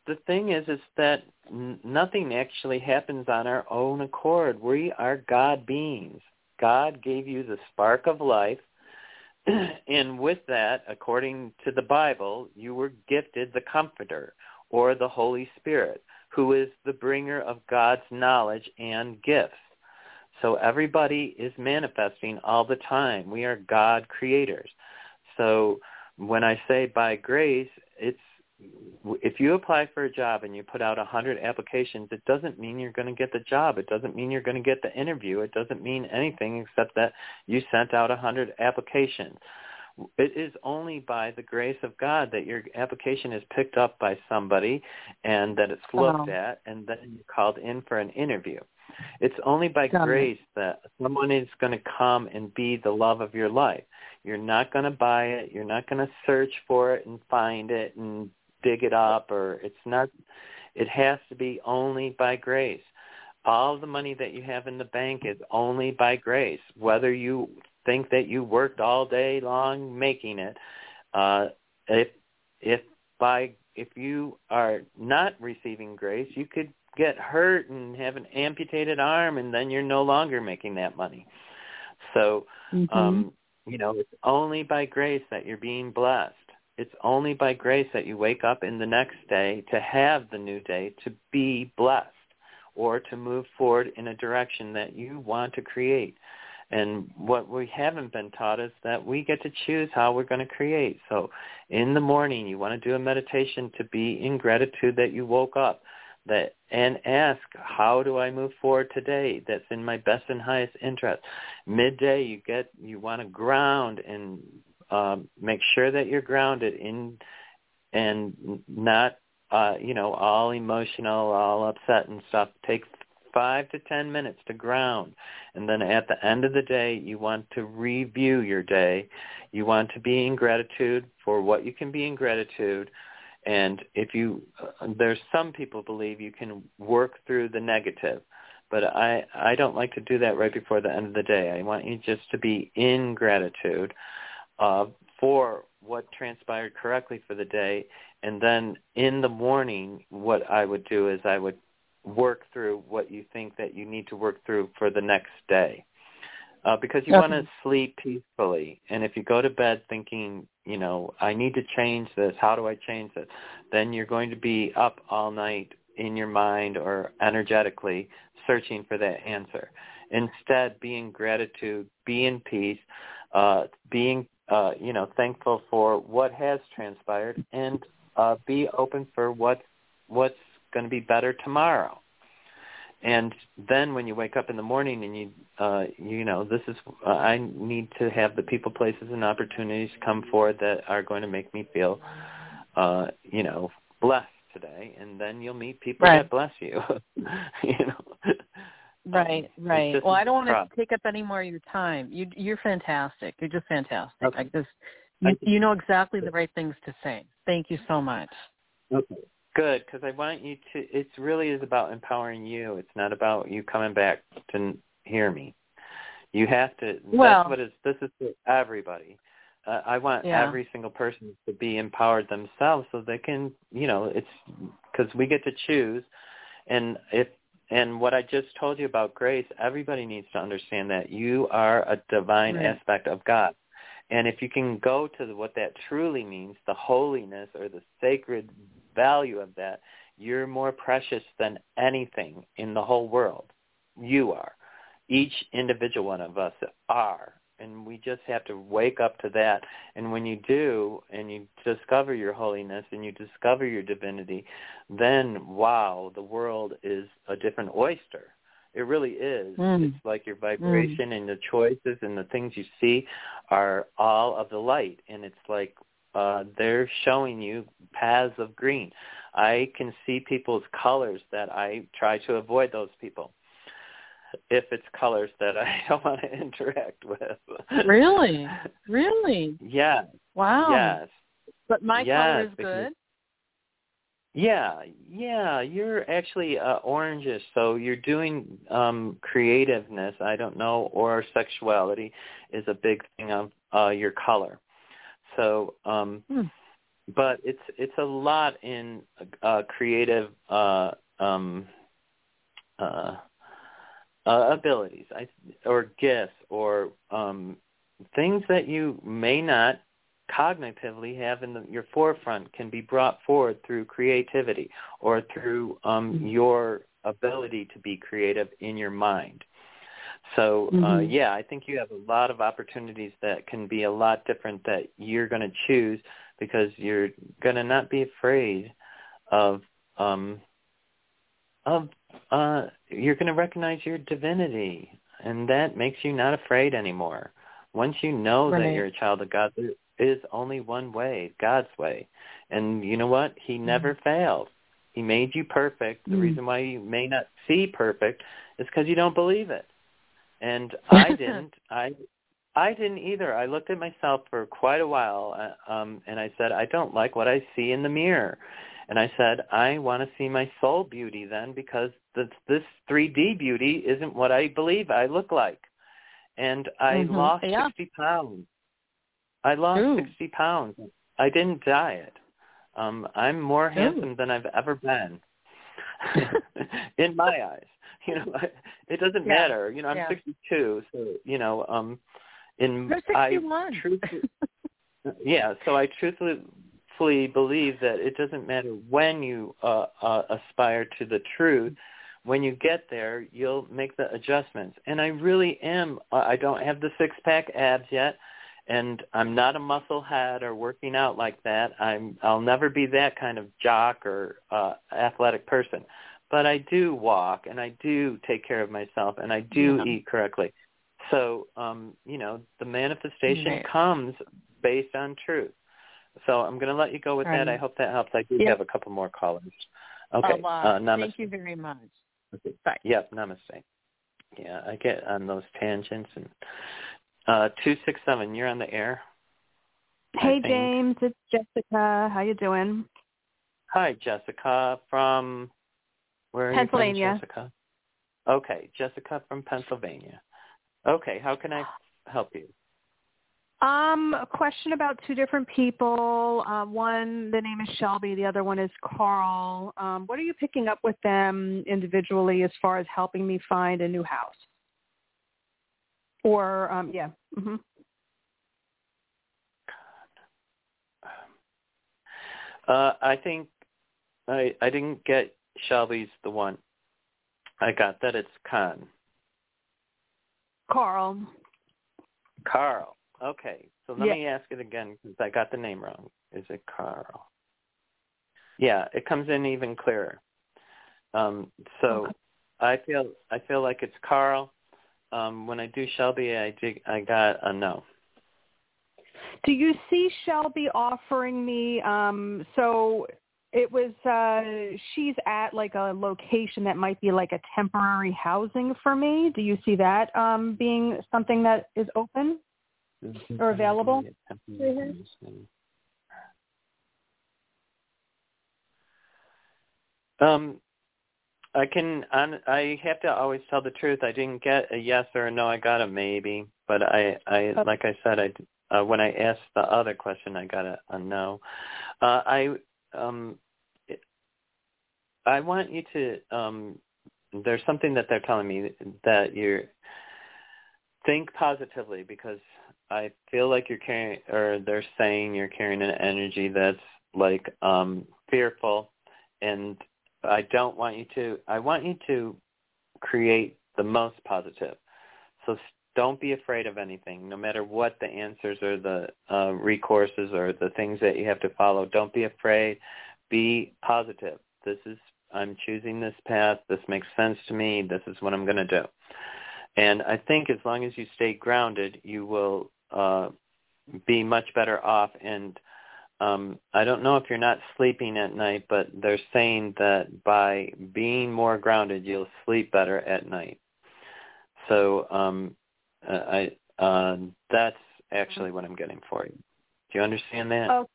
the thing is, is that nothing actually happens on our own accord. We are God beings. God gave you the spark of life, and with that, according to the Bible, you were gifted the Comforter or the Holy Spirit, who is the bringer of God's knowledge and gifts. So everybody is manifesting all the time. We are God creators. So when I say by grace, it's if you apply for a job and you put out a 100 applications, it doesn't mean you're going to get the job. It doesn't mean you're going to get the interview. It doesn't mean anything except that you sent out a 100 applications. It is only by the grace of God that your application is picked up by somebody and that it's looked Uh-huh. at and then you're called in for an interview. It's only by Got it. grace that someone is going to come and be the love of your life. You're not going to buy it. You're not going to search for it and find it and dig it up or it's not it has to be only by grace. All the money that you have in the bank is only by grace. Whether you think that you worked all day long making it uh if if by if you are not receiving grace you could get hurt and have an amputated arm and then you're no longer making that money. So Mm-hmm. um you know it's only by grace that you're being blessed it's only by grace that you wake up in the next day to have the new day to be blessed or to move forward in a direction that you want to create. And what we haven't been taught is that we get to choose how we're going to create. So in the morning, you want to do a meditation to be in gratitude that you woke up that and ask how do I move forward today that's in my best and highest interest. Midday you get you want to ground and um, make sure that you're grounded in and not uh, you know all emotional, all upset and stuff. Take five to ten minutes to ground, and then at the end of the day, you want to review your day. You want to be in gratitude for what you can be in gratitude. And if you, uh, there's some people believe you can work through the negative, but I I don't like to do that right before the end of the day. I want you just to be in gratitude uh, for what transpired correctly for the day. And then in the morning, what I would do is I would work through what you think that you need to work through for the next day. Uh, because you Okay. want to sleep peacefully. And if you go to bed thinking, you know, I need to change this, how do I change this? Then you're going to be up all night in your mind or energetically searching for that answer. Instead, be in gratitude, be in peace, uh, being uh, you know, thankful for what has transpired and uh, be open for what what's going to be better tomorrow. And then when you wake up in the morning and you uh, you know, this is uh, I need to have the people, places, and opportunities come forward that are going to make me feel, uh, you know, blessed today. And then you'll meet people Right. that bless you. you know. Right, Um, right. Well, I don't want to take up any more of your time. You, you're fantastic. You're just fantastic. Okay. I just, Thank you, you know exactly the right things to say. Thank you so much. Okay. Good, because I want you to. It really is about empowering you. It's not about you coming back to hear me. You have to. Well- that's what is. This is for everybody. Uh, I want Yeah. every single person to be empowered themselves, so they can. You know, it's because we get to choose, and if and what I just told you about grace, everybody needs to understand that you are a divine Right. aspect of God. And if you can go to what that truly means, the holiness or the sacred value of that, You're more precious than anything in the whole world. You are. Each individual one of us are. And we just have to wake up to that. And when you do, and you discover your holiness and you discover your divinity, then, wow, the world is a different oyster. It really is. Mm. It's like your vibration mm. and the choices and the things you see are all of the light. And it's like uh, they're showing you paths of green. I can see people's colors that I try to avoid those people if it's colors that I don't want to interact with. really? Really? Yeah. Wow. Yes. But my yes, color is good. Yeah, yeah, you're actually uh, oranges, so you're doing um creativeness. I don't know, or sexuality is a big thing of uh, your color. So, um, hmm. but it's it's a lot in uh, creative uh, um, uh, uh, abilities, I, or gifts, or um, things that you may not cognitively have in the, your forefront can be brought forward through creativity or through um, mm-hmm. your ability to be creative in your mind. So uh, mm-hmm. yeah, I think you have a lot of opportunities that can be a lot different that you're going to choose because you're going to not be afraid of um, of uh, you're going to recognize your divinity, and that makes you not afraid anymore. Once you know right. that you're a child of God, there is only one way, God's way, and you know what? He mm-hmm. never failed. He made you perfect. The mm-hmm. reason why you may not see perfect is because you don't believe it and I didn't. I I didn't either. I looked at myself for quite a while, uh, um, and I said, I don't like what I see in the mirror. And I said, I want to see my soul beauty then because this, this 3D beauty isn't what I believe I look like. And I mm-hmm. lost yeah. 60 pounds. I lost Ooh. 60 pounds. I didn't diet. Um, I'm more handsome than I've ever been in my eyes. you know, it doesn't yeah. matter. You know, I'm yeah. 62, so you know, um, in You're 61. I truthfully, yeah, so I truthfully believe that it doesn't matter when you uh, uh, aspire to the truth. When you get there, you'll make the adjustments. And I really am. Uh, I don't have the six pack abs yet and I'm not a muscle head or working out like that. I'm I'll never be that kind of jock or uh athletic person but I do walk and I do take care of myself and I do yeah. eat correctly. So, um, you know, the manifestation right. comes based on truth. So I'm going to let you go with right. that. I hope that helps. I do yep. have a couple more callers. Okay. Oh, uh, namaste. Thank you very much. Okay. Bye. Yep. Namaste. Yeah, I get on those tangents. And uh, two six seven, you're on the air. Hey James, it's Jessica. How you doing? Hi Jessica from where are Pennsylvania. you from, Jessica? Okay, Jessica from Pennsylvania. Okay, how can I help you? Um, a question about two different people. Uh, one, the name is Shelby. The other one is Carl. Um, what are you picking up with them individually as far as helping me find a new house? Or um, yeah. Mm-hmm. Uh, I think I I didn't get Shelby's the one. I got that it's Khan. Carl. Carl. Okay. So let yeah. me ask it again because I got the name wrong. Is it Carl? Yeah, it comes in even clearer. Um, so okay. I feel I feel like it's Carl. Um, when I do Shelby, I dig, I got a no. Do you see Shelby offering me? Um, so it was uh she's at like a location that might be like a temporary housing for me. Do you see that um being something that is open or available? Um I can I have to always tell the truth. I didn't get a yes or a no. I got a maybe, but I I okay. like I said I uh, when I asked the other question I got a, a no. Uh I um I want you to. Um, there's something that they're telling me that you think positively because I feel like you're carrying, or they're saying you're carrying an energy that's like um, fearful, and I don't want you to. I want you to create the most positive. So don't be afraid of anything, no matter what the answers or the uh, recourses or the things that you have to follow. Don't be afraid. Be positive. This is I'm choosing this path. This makes sense to me. This is what I'm going to do. And I think as long as you stay grounded, you will uh, be much better off. And um, I don't know if you're not sleeping at night, but they're saying that by being more grounded, you'll sleep better at night. So um, I uh, that's actually what I'm getting for you. Do you understand that? Okay.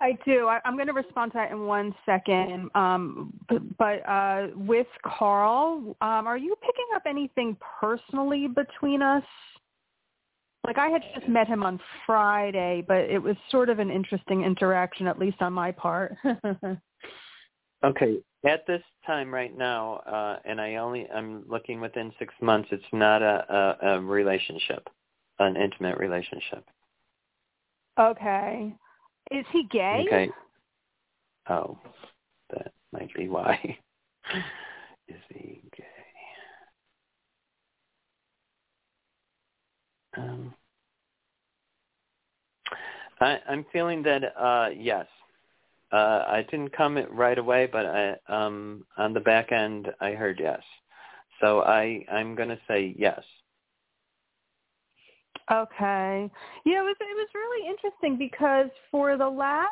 I do. I, am going to respond to that in one second. Um, but, but uh, with Carl, um, are you picking up anything personally between us? Like I had just met him on Friday, but it was sort of an interesting interaction, at least on my part. okay. At this time right now, uh, and I only I'm looking within six months. It's not a, a, a relationship, an intimate relationship. Okay. Is he gay? Okay. Oh, that might be why. Is he gay? Um, I, I'm feeling that uh, yes. Uh, I didn't come right away, but I, um, on the back end, I heard yes. So I, I'm going to say yes. Okay. Yeah, it was it was really interesting because for the last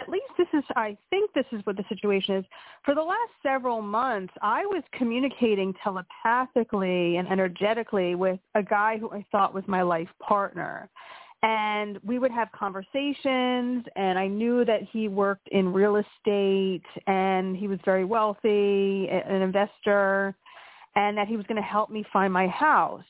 at least this is I think this is what the situation is. For the last several months, I was communicating telepathically and energetically with a guy who I thought was my life partner. And we would have conversations and I knew that he worked in real estate and he was very wealthy, an investor, and that he was going to help me find my house.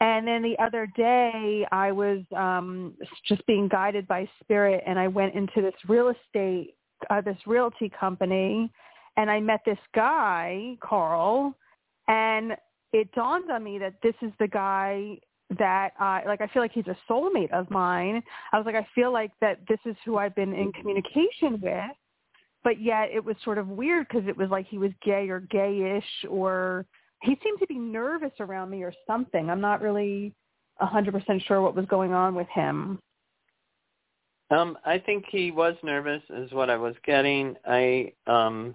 And then the other day, I was um, just being guided by spirit, and I went into this real estate, uh, this realty company, and I met this guy, Carl, and it dawned on me that this is the guy that uh like I feel like he's a soulmate of mine. I was like I feel like that this is who I've been in communication with, but yet it was sort of weird because it was like he was gay or gayish or he seemed to be nervous around me or something. I'm not really a hundred percent sure what was going on with him. Um, I think he was nervous is what I was getting. I um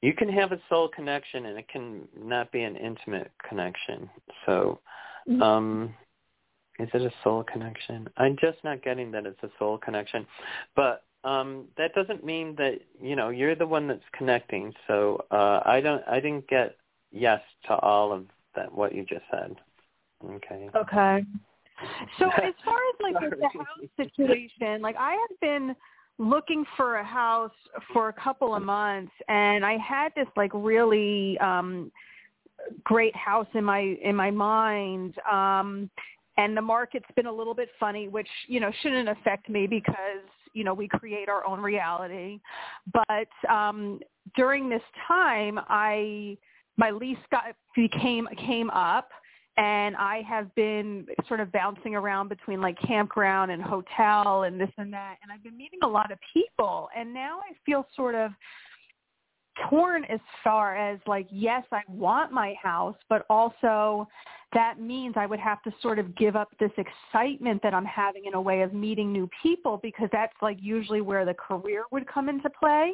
you can have a soul connection and it can not be an intimate connection. So mm-hmm. um is it a soul connection? I'm just not getting that it's a soul connection. But um that doesn't mean that, you know, you're the one that's connecting. So uh I don't I didn't get yes to all of that what you just said. Okay. Okay. So as far as like the house situation, like I have been looking for a house for a couple of months and I had this like really um great house in my in my mind um and the market's been a little bit funny which you know shouldn't affect me because you know we create our own reality but um during this time I my lease got became came up and I have been sort of bouncing around between like campground and hotel and this and that and I've been meeting a lot of people. And now I feel sort of torn as far as like yes I want my house but also that means I would have to sort of give up this excitement that I'm having in a way of meeting new people because that's like usually where the career would come into play.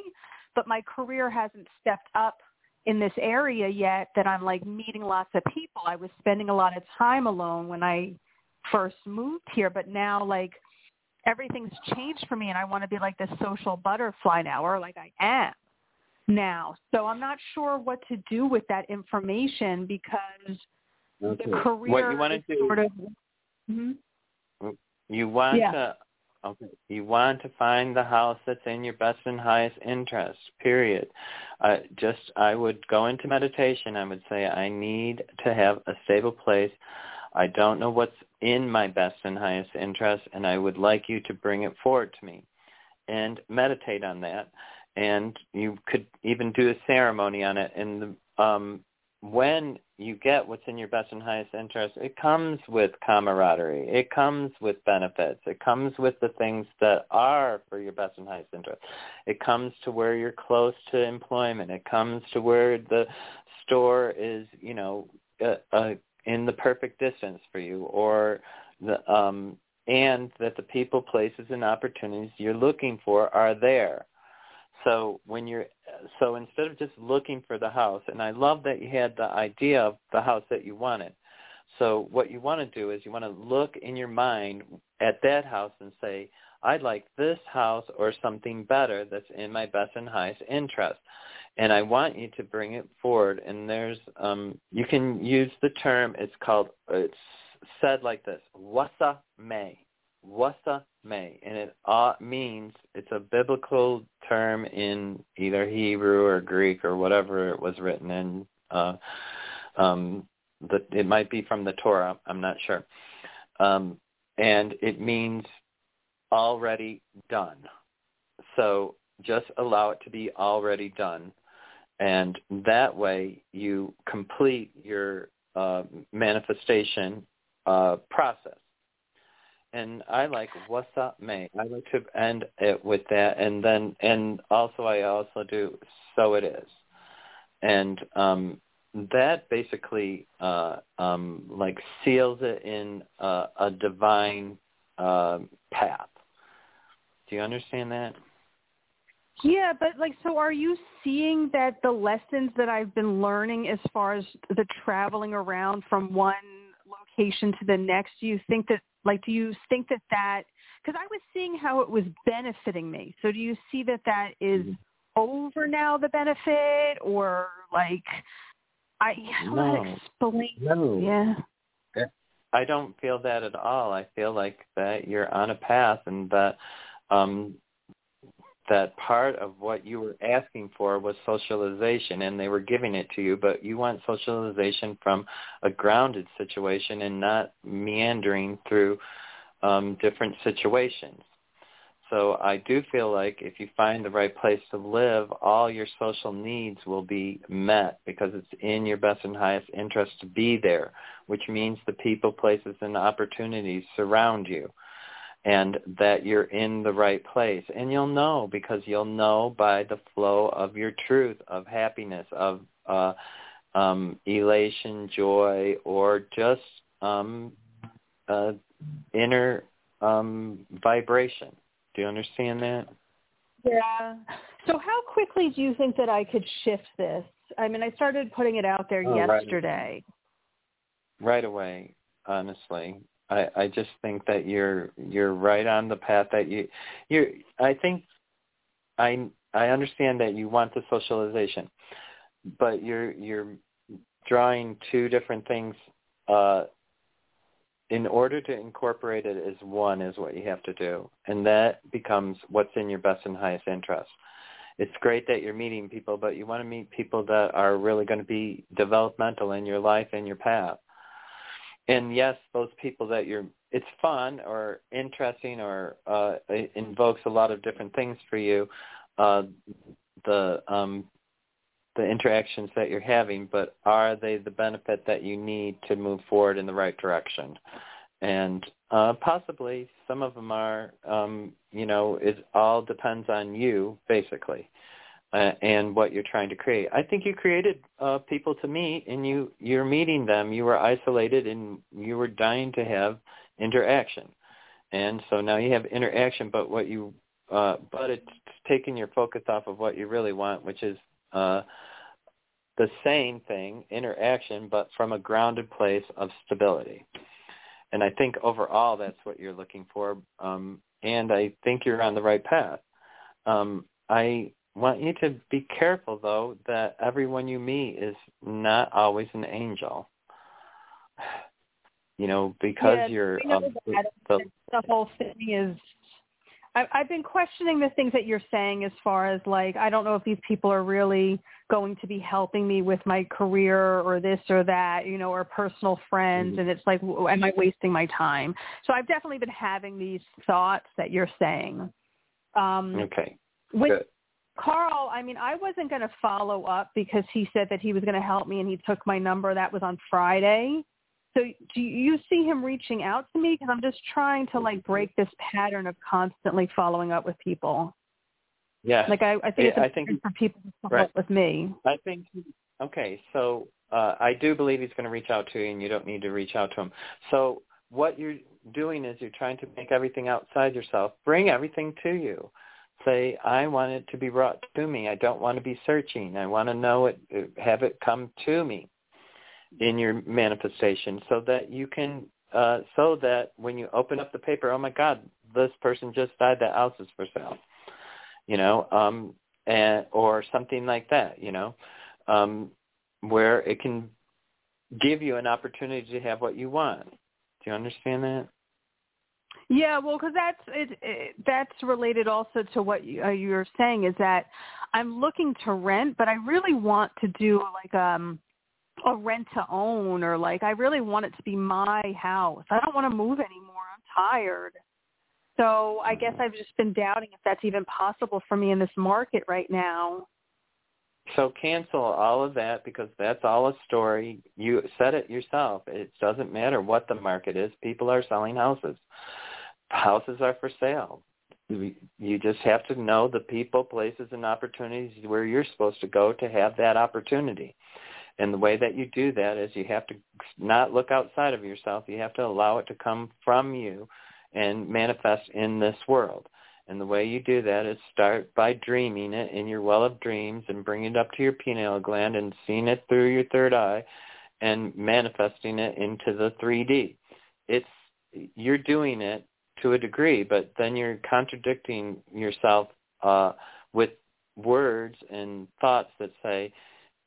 But my career hasn't stepped up in this area yet that I'm like meeting lots of people. I was spending a lot of time alone when I first moved here, but now like everything's changed for me and I want to be like this social butterfly now or like I am now. So I'm not sure what to do with that information because okay. the career what you want to do, sort of mm-hmm. you want yeah. to Okay. You want to find the house that's in your best and highest interest, period. Uh, just, I would go into meditation. I would say, I need to have a stable place. I don't know what's in my best and highest interest, and I would like you to bring it forward to me. And meditate on that. And you could even do a ceremony on it. And the, um, when you get what's in your best and highest interest, it comes with camaraderie. It comes with benefits. It comes with the things that are for your best and highest interest. It comes to where you're close to employment. It comes to where the store is, you know, uh, uh, in the perfect distance for you, or the um, and that the people, places, and opportunities you're looking for are there. So when you're so instead of just looking for the house, and I love that you had the idea of the house that you wanted. So what you want to do is you want to look in your mind at that house and say, I'd like this house or something better that's in my best and highest interest. And I want you to bring it forward. And there's, um, you can use the term, it's called, it's said like this, wasa may. Wasa may. And it uh, means, it's a biblical term in either Hebrew or Greek or whatever it was written in. Uh, um, the, it might be from the Torah. I'm not sure. Um, and it means already done. So just allow it to be already done. And that way you complete your uh, manifestation uh, process. And I like what's up, May. I like to end it with that, and then and also I also do so it is, and um, that basically uh, um, like seals it in a, a divine uh, path. Do you understand that? Yeah, but like, so are you seeing that the lessons that I've been learning as far as the traveling around from one location to the next, do you think that, like, do you think that that, because I was seeing how it was benefiting me. So do you see that that is mm-hmm. over now, the benefit, or like, I, how no. do I explain? No. Yeah. I don't feel that at all. I feel like that you're on a path and that um that part of what you were asking for was socialization and they were giving it to you, but you want socialization from a grounded situation and not meandering through um, different situations. So I do feel like if you find the right place to live, all your social needs will be met because it's in your best and highest interest to be there, which means the people, places, and opportunities surround you and that you're in the right place. And you'll know because you'll know by the flow of your truth, of happiness, of uh, um, elation, joy, or just um, uh, inner um, vibration. Do you understand that? Yeah. So how quickly do you think that I could shift this? I mean, I started putting it out there oh, yesterday. Right. right away, honestly. I, I just think that you're you're right on the path that you you I think I I understand that you want the socialization, but you're you're drawing two different things uh in order to incorporate it as one is what you have to do. And that becomes what's in your best and highest interest. It's great that you're meeting people, but you want to meet people that are really going to be developmental in your life and your path and yes, those people that you're, it's fun or interesting or uh, invokes a lot of different things for you. Uh, the um, the interactions that you're having, but are they the benefit that you need to move forward in the right direction? And uh, possibly some of them are, um, you know, it all depends on you, basically uh, and what you're trying to create. I think you created uh, people to meet, and you you're meeting them. You were isolated, and you were dying to have interaction, and so now you have interaction. But what you uh, but it's taking your focus off of what you really want, which is uh, the same thing, interaction, but from a grounded place of stability. And I think overall that's what you're looking for. Um, and I think you're on the right path. Um, I want you to be careful though that everyone you meet is not always an angel. You know, because yeah, you're know um, the, the whole thing is I, I've been questioning the things that you're saying as far as like I don't know if these people are really going to be helping me with my career or this or that, you know, or personal friends, mm-hmm. and it's like, am I wasting my time? So I've definitely been having these thoughts that you're saying. Um, okay. With, Good Carl, I mean, I wasn't going to follow up because he said that he was going to help me and he took my number. That was on Friday. So do you see him reaching out to me? Because I'm just trying to like break this pattern of constantly following up with people. Yeah. Like I, I think it's I think for people to follow right. up with me. I think okay. So uh, I do believe he's going to reach out to you, and you don't need to reach out to him. So what you're doing is you're trying to make everything outside yourself. Bring everything to you. Say, I want it to be brought to me. I don't want to be searching. I want to know it, have it come to me in your manifestation so that you can, uh, so that when you open up the paper, oh my God, this person just died. That house is for sale. You know, um, and, or something like that, you know, um, where it can give you an opportunity to have what you want. Do you understand that? Yeah, well, because that's it, it. That's related also to what you, uh, you're saying is that I'm looking to rent, but I really want to do like um a rent to own or like I really want it to be my house. I don't want to move anymore. I'm tired. So I guess I've just been doubting if that's even possible for me in this market right now. So cancel all of that because that's all a story. You said it yourself. It doesn't matter what the market is. People are selling houses. Houses are for sale. You just have to know the people, places, and opportunities where you're supposed to go to have that opportunity. And the way that you do that is you have to not look outside of yourself. You have to allow it to come from you and manifest in this world. And the way you do that is start by dreaming it in your well of dreams and bringing it up to your pineal gland and seeing it through your third eye and manifesting it into the 3D. It's you're doing it to a degree, but then you're contradicting yourself uh, with words and thoughts that say,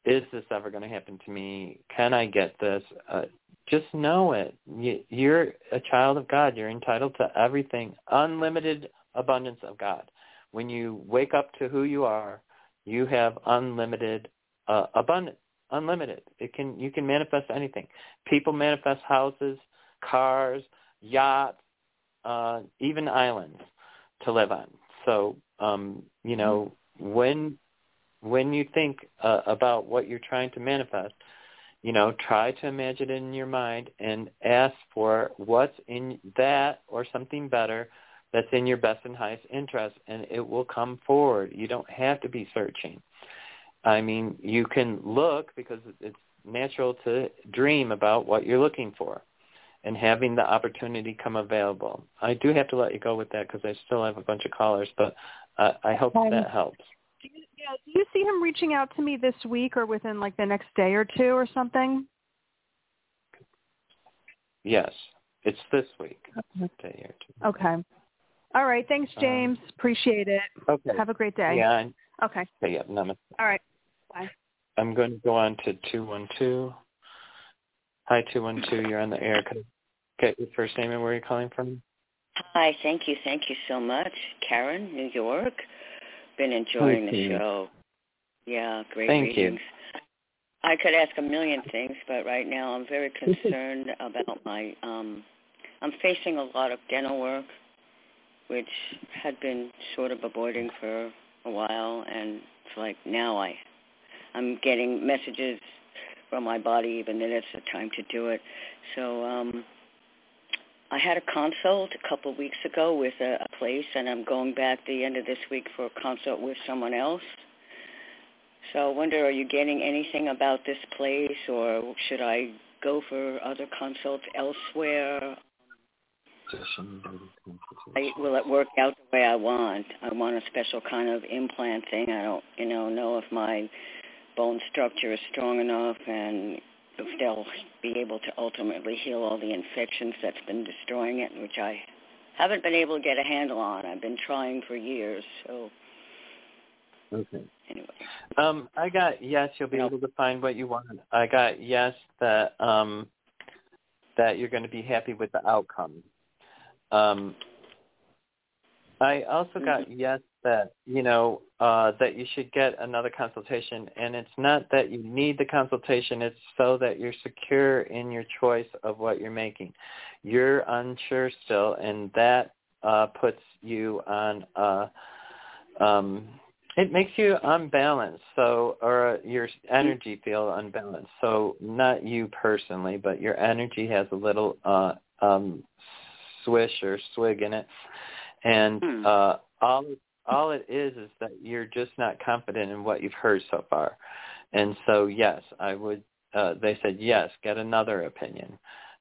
is this ever going to happen to me? Can I get this? Uh, just know it. You, you're a child of God. You're entitled to everything, unlimited abundance of God. When you wake up to who you are, you have unlimited uh, abundance. Unlimited. It can you can manifest anything. People manifest houses, cars, yachts, uh, even islands to live on. So um, you know when when you think uh, about what you're trying to manifest, you know, try to imagine it in your mind and ask for what's in that or something better that's in your best and highest interest, and it will come forward. You don't have to be searching. I mean, you can look because it's natural to dream about what you're looking for and having the opportunity come available. I do have to let you go with that because I still have a bunch of callers, but uh, I hope um, that helps. Do you, yeah, do you see him reaching out to me this week or within like the next day or two or something? Yes, it's this week. Okay. Day or two. Okay. All right. Thanks, um, James. Um, Appreciate it. Okay. Have a great day. Yeah. Okay. Okay. Yeah. Namaste. All right. Bye. I'm going to go on to 212. Hi, 212. You're on the air. Could I get your first name and where you're calling from? Hi. Thank you. Thank you so much. Karen, New York. Been enjoying Thank the you. show. Yeah. Great Thank readings. You. I could ask a million things, but right now I'm very concerned about my. um I'm facing a lot of dental work which had been sort of avoiding for a while, and it's like now I, I'm getting messages from my body even that it's the time to do it. So um, I had a consult a couple of weeks ago with a, a place, and I'm going back the end of this week for a consult with someone else. So I wonder, are you getting anything about this place, or should I go for other consults elsewhere? I, will it work out the way I want? I want a special kind of implant thing. I don't, you know, know if my bone structure is strong enough and if they'll be able to ultimately heal all the infections that's been destroying it, which I haven't been able to get a handle on. I've been trying for years. So okay. Anyway, um, I got yes. You'll be able to find what you want. I got yes that um that you're going to be happy with the outcome. Um, I also got Mm-hmm. yes that you know uh, that you should get another consultation, and it's not that you need the consultation; it's so that you're secure in your choice of what you're making. You're unsure still, and that uh, puts you on a um, It makes you unbalanced, so or your energy feel unbalanced. So not you personally, but your energy has a little uh um swish or swig in it, and Hmm. uh all all it is is that you're just not confident in what you've heard so far, and so yes, I would. Uh, they said yes, get another opinion,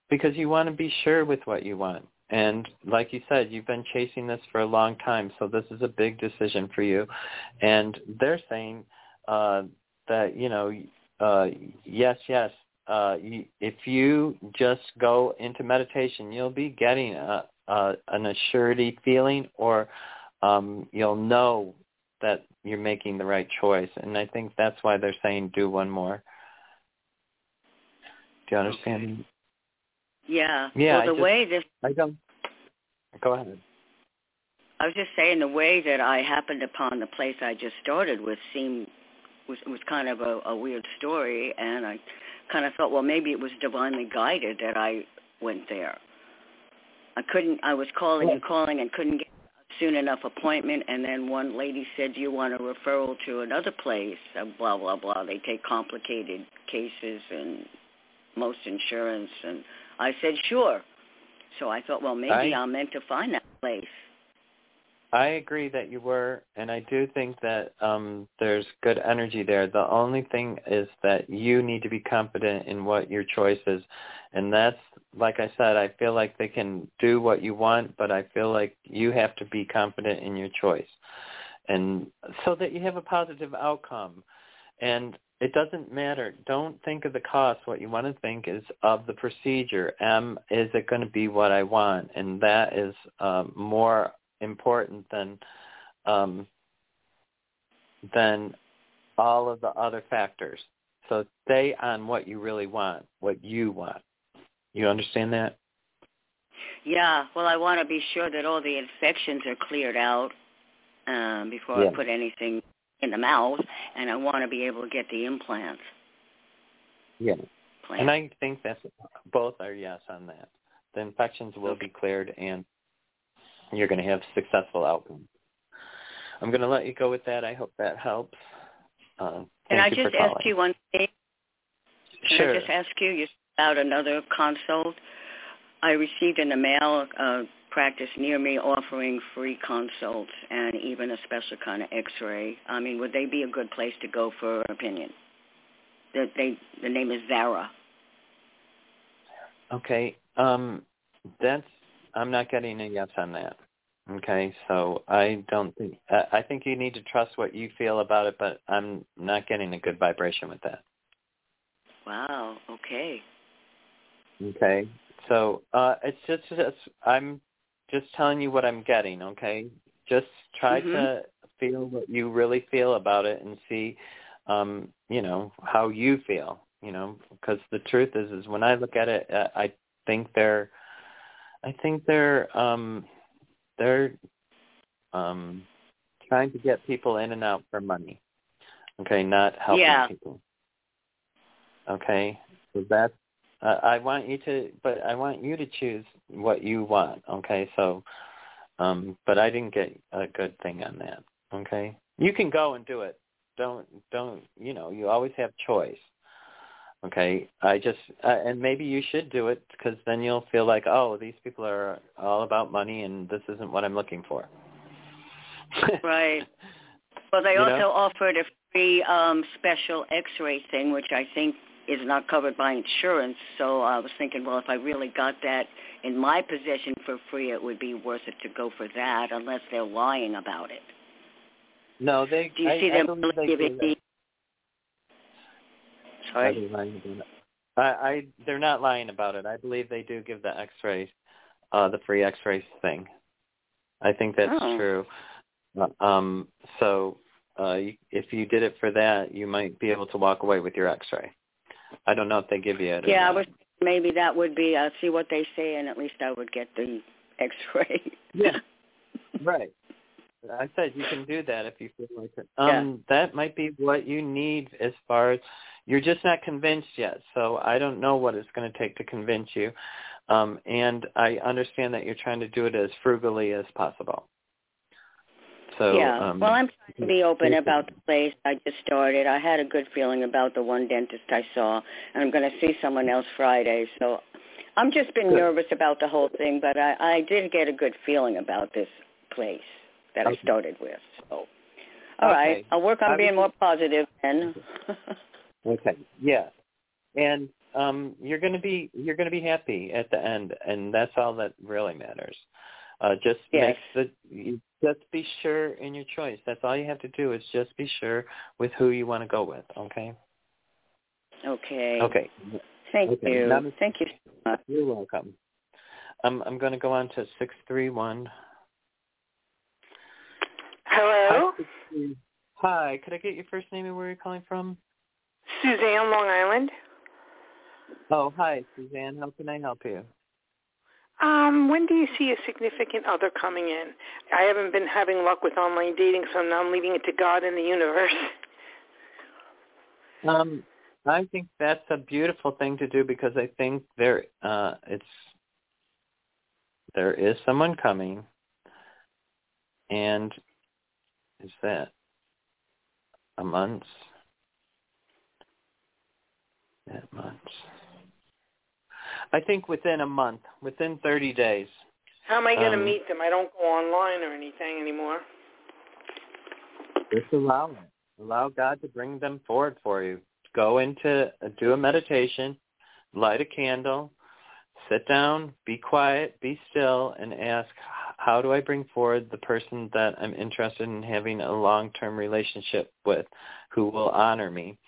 because you want to be sure with what you want. And like you said, you've been chasing this for a long time, so this is a big decision for you. And they're saying uh, that you know, uh, yes, yes. Uh, you, if you just go into meditation, you'll be getting a, a, an assurity feeling, or um, you'll know that you're making the right choice. And I think that's why they're saying do one more. Do you understand? Yeah. Yeah, Well, I the just- way this, I don't. Go ahead. I was just saying, the way that I happened upon the place I just started with seemed was was kind of a, a weird story, and I kind of thought, well, maybe it was divinely guided that I went there. I couldn't. I was calling and calling and couldn't get a soon enough appointment, and then one lady said, "Do you want a referral to another place?" Uh, blah blah blah. They take complicated cases and most insurance, and I said, "Sure." So I thought, well, maybe I- I'm meant to find that place. I agree that you were, and I do think that um, there's good energy there. The only thing is that you need to be confident in what your choice is, and that's like I said. I feel like they can do what you want, but I feel like you have to be confident in your choice, and so that you have a positive outcome. And it doesn't matter. Don't think of the cost. What you want to think is of the procedure. Is it going to be what I want? And that is um, more important than um, than all of the other factors. So stay on what you really want, what you want. You understand that? Yeah, well, I want to be sure that all the infections are cleared out um, before Yeah. I put anything in the mouth, and I want to be able to get the implants. Yeah. Plant. And I think that's both are yes on that. The infections will be cleared and you're going to have successful outcomes. I'm going to let you go with that. I hope that helps. Uh, Can I just ask you one thing? Can Sure. I just ask you, you about another consult? I received in the mail a practice near me offering free consults and even a special kind of X-ray. I mean, would they be a good place to go for an opinion? The, they, the name is Zara. Okay. Um, that's I'm not getting a yes on that. Okay, so I don't think I I think you need to trust what you feel about it, but I'm not getting a good vibration with that. Wow. Okay. Okay, so uh, it's just, just I'm just telling you what I'm getting. Okay, just try Mhm. to feel what you really feel about it and see, um, you know, how you feel. You know, because the truth is, is when I look at it, uh, I think they're, I think they're, um, they're, um, trying to get people in and out for money. Okay, not helping Yeah. people. Okay, so that's uh, I want you to, but I want you to choose what you want. Okay, so, um, but I didn't get a good thing on that. Okay, you can go and do it. Don't, don't, you know, you always have choice. Okay, I just, uh, and maybe you should do it because then you'll feel like, oh, these people are all about money, and this isn't what I'm looking for. Right. Well, they You also know? offered a free um, special X-ray thing, which I think is not covered by insurance. So I was thinking, well, if I really got that in my possession for free, it would be worth it to go for that, unless they're lying about it. No, they. Do you I, see I them giving me? Sorry. they lying about it? I, I they're not lying about it. I believe they do give the X-rays, uh, the free X-rays thing. I think that's Oh. true. Um, so uh, if you did it for that, you might be able to walk away with your X-ray. I don't know if they give you it. Yeah, I was maybe that would be. Uh, see what they say, and at least I would get the X-ray. Yeah. Right. I said you can do that if you feel like it. Yeah. Um, that might be what you need as far as you're just not convinced yet. So I don't know what it's going to take to convince you. Um, and I understand that you're trying to do it as frugally as possible. So yeah. um, well, I'm trying to be open about the place. I just started. I had a good feeling about the one dentist I saw, and I'm going to see someone else Friday. So I'm just been Good. nervous about the whole thing, but I, I did get a good feeling about this place that Okay. I started with. So, all right, Okay. I'll work on being more positive then. Okay. Yeah. And um you're going to be you're going to be happy at the end and that's all that really matters. Uh just Yes. make the just be sure in your choice. That's all you have to do is just be sure with who you want to go with, okay? okay. Okay. Thank Okay. you. Now- Thank you. so much. You're welcome. Um I'm going to go on to 631. Hello, Hi, could I get your first name and where you're calling from? Suzanne, Long Island. Oh, hi, Suzanne. How can I help you? Um, when do you see a significant other coming in? I haven't been having luck with online dating, so now I'm leaving it to God and the universe. Um, I think that's a beautiful thing to do because I think there uh it's there is someone coming and is that a month? That month. I think within a month, within 30 days. How am I going to Um, meet them? I don't go online or anything anymore. Just allow it. Allow God to bring them forward for you. Go into, do a meditation, light a candle, sit down, be quiet, be still, and ask, how do I bring forward the person that I'm interested in having a long-term relationship with who will honor me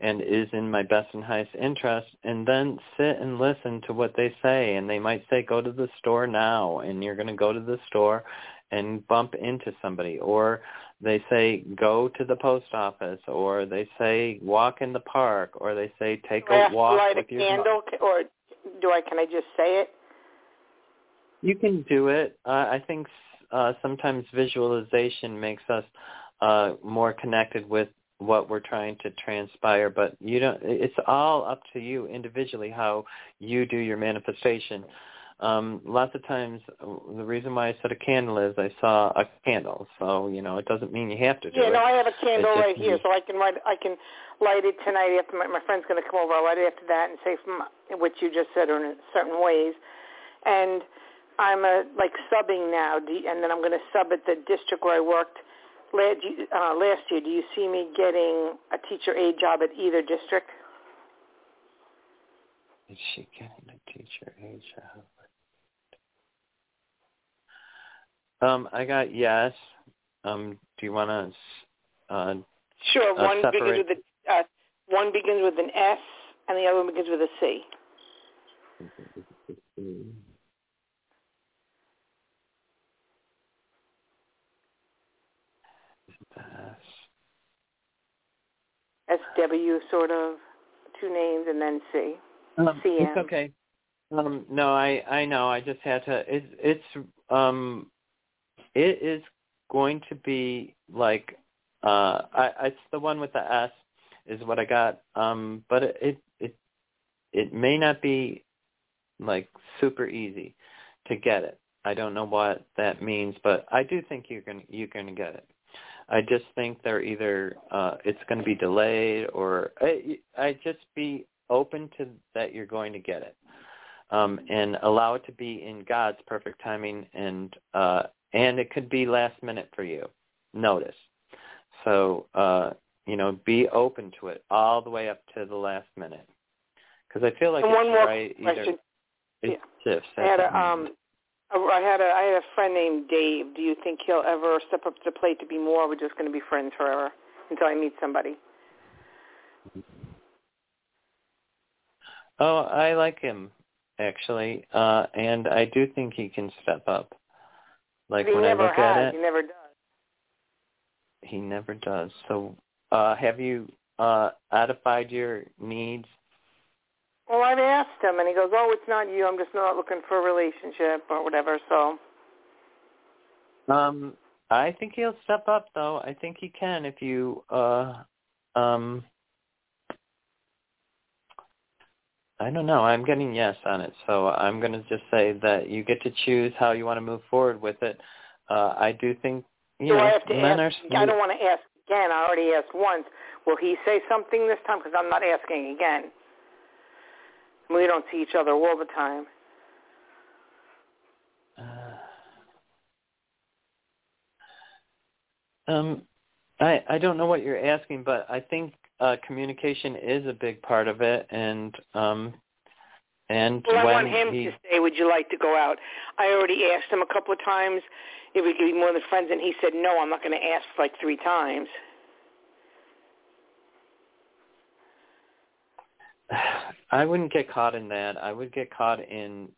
and is in my best and highest interest? And then sit and listen to what they say. And they might say, go to the store now. And you're going to go to the store and bump into somebody. Or they say go to the post office or they say walk in the park or they say take a walk light a your candle, or do I? Can I just say it? You can do it. Uh, I think uh, sometimes visualization makes us uh, more connected with what we're trying to transpire, but you don't. It's all up to you individually how you do your manifestation. Um, lots of times, the reason why I said a candle is I saw a candle, so you know it doesn't mean you have to do it. Yeah, it. no, I have a candle right here, so I can write. I can light it tonight after my, my friend's going to come over. I'll light it after that and say from what you just said in certain ways. And I'm a, like subbing now, and then I'm going to sub at the district where I worked last, uh, last year. Do you see me getting a teacher aide job at either district? Is she getting a teacher age job? Um, I got yes. Um, do you want to? Uh, Sure. Uh, One begins with a uh, one begins with an S, and the other one begins with a C. S W sort of two names and then C. Um, CM. it's okay. Um, no, I I know. I just had to. It's it's um, it is going to be like uh, I it's the one with the S is what I got. Um, but it it it, it may not be like super easy to get it. I don't know what that means, but I do think you're gonna you're gonna get it. I just think they're either uh, it's going to be delayed or I, I just be open to that you're going to get it, um, and allow it to be in God's perfect timing, and uh, and it could be last minute for you. Notice, so uh, you know, be open to it all the way up to the last minute, because I feel like and it's one more right question. either it shifts. I had a um, I had a I had a friend named Dave. Do you think he'll ever step up to the plate to be more? Or we're just going to be friends forever until I meet somebody. Oh, I like him actually, uh, and I do think he can step up. Like when I look has. at it, He never does. he never does. So, uh, have you uh, identified your needs? Well, I've asked him, and he goes, "Oh, it's not you. I'm just not looking for a relationship or whatever." So, Um, I think he'll step up, though. I think he can if you. Uh, um, I don't know. I'm getting yes on it, so I'm going to just say that you get to choose how you want to move forward with it. Uh, I do think you Do know, I have to men ask? are. I don't want to ask again. I already asked once. Will he say something this time? Because I'm not asking again. We don't see each other all the time. Um, I I don't know what you're asking, but I think uh, communication is a big part of it, and um, and Well, I want him he, to say, would you like to go out? I already asked him a couple of times if we could be more than friends, and he said, no, I'm not going to ask like three times. I wouldn't get caught in that. I would get caught in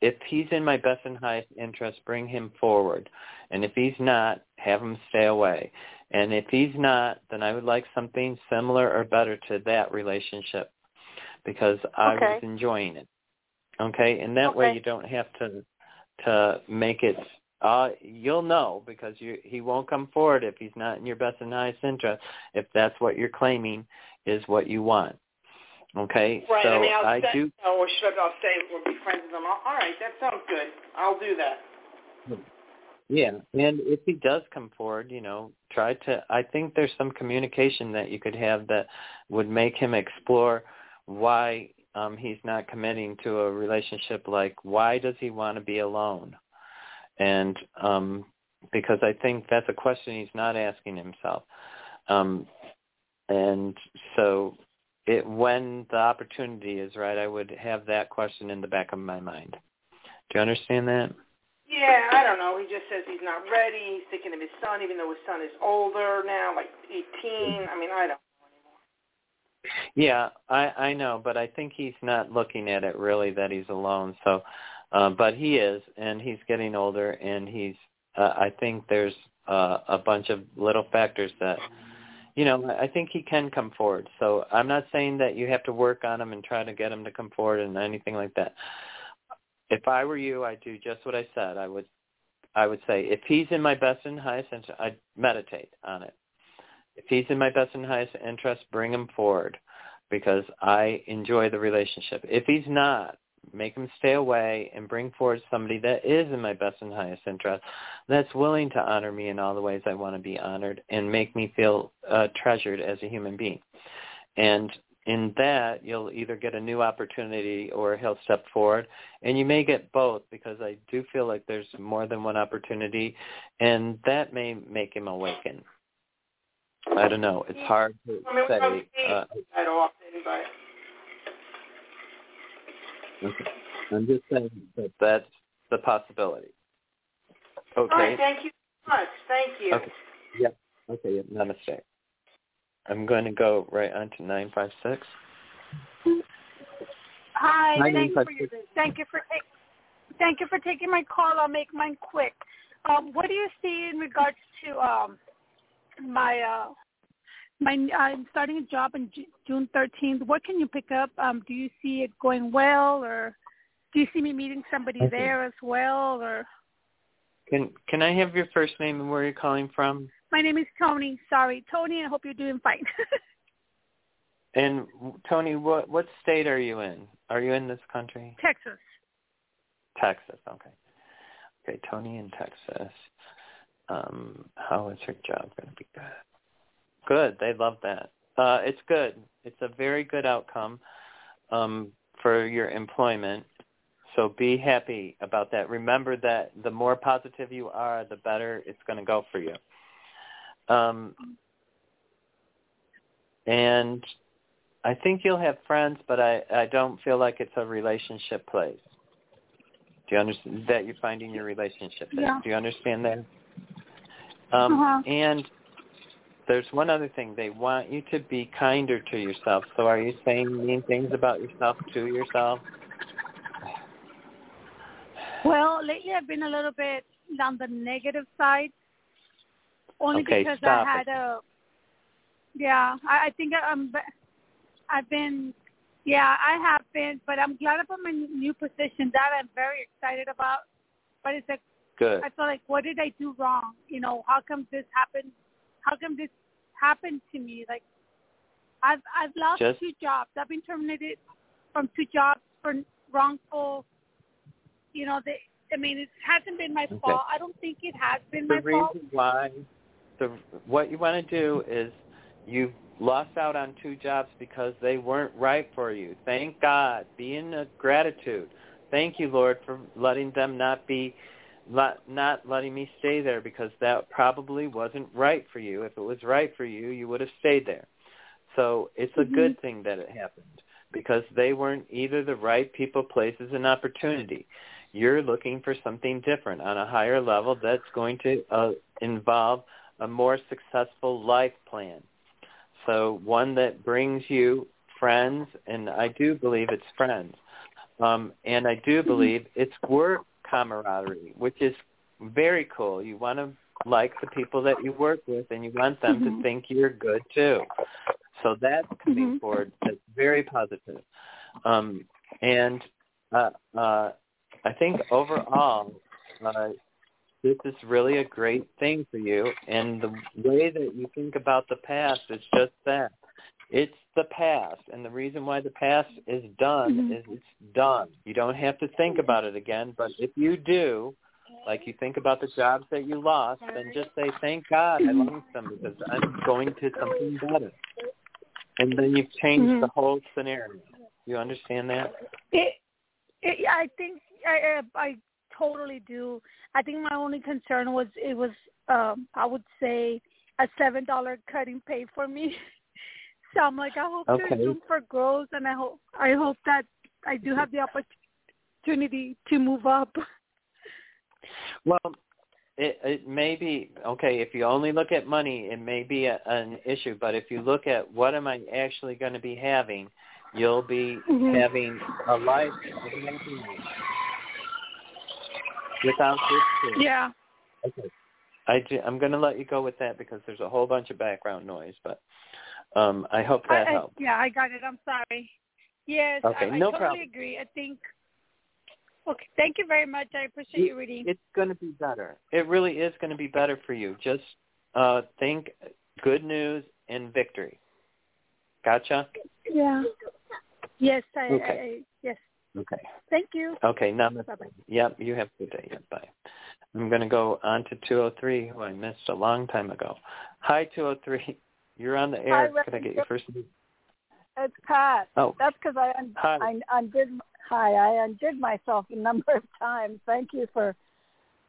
if he's in my best and highest interest, bring him forward. And if he's not, have him stay away. And if he's not, then I would like something similar or better to that relationship because I Okay. was enjoying it. Okay? And that way you don't have to to make it uh you'll know because you he won't come forward if he's not in your best and highest interest if that's what you're claiming is what you want. Okay? Right. So I mean, I'll I stay, do or should I stay? We'll be friends with them. All right, that sounds good. I'll do that. Yeah, and if he does come forward, you know, try to. I think there's some communication that you could have that would make him explore why um, he's not committing to a relationship. Like, why does he want to be alone? And um, because I think that's a question he's not asking himself. Um, and so, it when the opportunity is right, I would have that question in the back of my mind. Do you understand that? Yeah, I don't know. He just says he's not ready. He's thinking of his son, even though his son is older now, like 18. I mean, I don't. Yeah, I I know, but I think he's not looking at it really that he's alone. So, uh, but he is, and he's getting older, and he's. Uh, I think there's uh, a bunch of little factors that, you know, I think he can come forward. So I'm not saying that you have to work on him and try to get him to come forward and anything like that. If I were you, I'd do just what I said. I would, I would say if he's in my best and highest interest, I'd meditate on it. If he's in my best and highest interest, bring him forward because I enjoy the relationship. If he's not, make him stay away and bring forward somebody that is in my best and highest interest, that's willing to honor me in all the ways I want to be honored and make me feel uh, treasured as a human being. And in that, you'll either get a new opportunity or he'll step forward. And you may get both because I do feel like there's more than one opportunity, and that may make him awaken. I don't know. It's hard to I mean, say. Uh, that often, but Okay. I'm just saying that that's the possibility. all right. Okay. Thank you so much. Thank you. Okay. Yep. Okay. Yep. Namaste. I'm going to go right on to 956. Hi, Hi, thank you for your, thank you for taking thank you for taking my call. I'll make mine quick. Um, what do you see in regards to um, my uh, my I'm starting a job on Ju- June 13th. What can you pick up? Um, do you see it going well, or do you see me meeting somebody Okay. there as well? Or Can Can I have your first name and where you're calling from? my name is Tony. Sorry, Tony. I hope you're doing fine. And Tony, what what state are you in? Are you in this country? Texas. Texas. Okay. Okay. Tony in Texas. Um, how is her job going to be good? Good. They love that. Uh, it's good. It's a very good outcome um, for your employment. So be happy about that. Remember that the more positive you are, the better it's going to go for you. Um, and I think you'll have friends, but I, I don't feel like it's a relationship place. Do you understand that you're finding your relationship there? Yeah. Do you understand that? Um, Uh-huh. And there's one other thing. They want you to be kinder to yourself. So are you saying mean things about yourself to yourself? Well, lately I've been a little bit on the negative side, only Okay, because I had it. a. Yeah, I, I think I'm. I've been. Yeah, I have been, but I'm glad about my new position. That I'm very excited about. But it's like Good. I feel like, what did I do wrong? You know, how come this happened? How come this happened to me? Like, I've I've lost Just- two jobs. I've been terminated from two jobs for wrongful. You know, they I mean, it hasn't been my Okay. fault. I don't think it has been the my fault. The reason why the what you want to do is you lost out on two jobs because they weren't right for you. Thank God. Be in a gratitude. Thank you, Lord, for letting them not be not not letting me stay there because that probably wasn't right for you. If it was right for you, you would have stayed there. So it's a Mhm. good thing that it happened because they weren't either the right people, places, and opportunity. You're looking for something different on a higher level that's going to uh, involve a more successful life plan. So one that brings you friends, and I do believe it's friends. Um, and I do believe it's work camaraderie, which is very cool. You want to like the people that you work with, and you want them to Mhm. think you're good too. So that's coming Mhm. forward. That's very positive. Um, and uh, uh, I think overall, uh, this is really a great thing for you. And the way that you think about the past is just that. It's the past. And the reason why the past is done Mhm. is it's done. You don't have to think about it again. But if you do, like you think about the jobs that you lost, then just say, thank God I lost them because I'm going to something better. And then you've changed Mhm. the whole scenario. You understand that? It, it, I think I, I I totally do. I think my only concern was it was um I would say a seven dollar cutting pay for me. so I'm like I hope Okay. there's room for growth, and I hope I hope that I do have the opportunity to move up. Well, it it may be okay if you only look at money, it may be a, an issue. But if you look at what am I actually going to be having, you'll be Mhm. having a life without this. too. Yeah. Okay. I I'm going to let you go with that because there's a whole bunch of background noise, but um I hope that I, I, helped. yeah, I got it. I'm sorry. Yes, Okay, I, I totally problem. agree. I think. Okay, thank you very much. I appreciate you reading. It's going to be better. It really is going to be better for you. Just uh think good news and victory. Gotcha? Yeah. Yes, I, Okay. I, yes. Okay. Thank you. Okay, now Bye-bye. Yep, you have a good day. Yep, bye. I'm going to go on to 203, who I missed a long time ago. Hi, 203. You're on the Hi, air. Could I get your first name? It's Pat. Oh. That's because I, un- Hi. I undid. Hi, I undid myself a number of times. Thank you for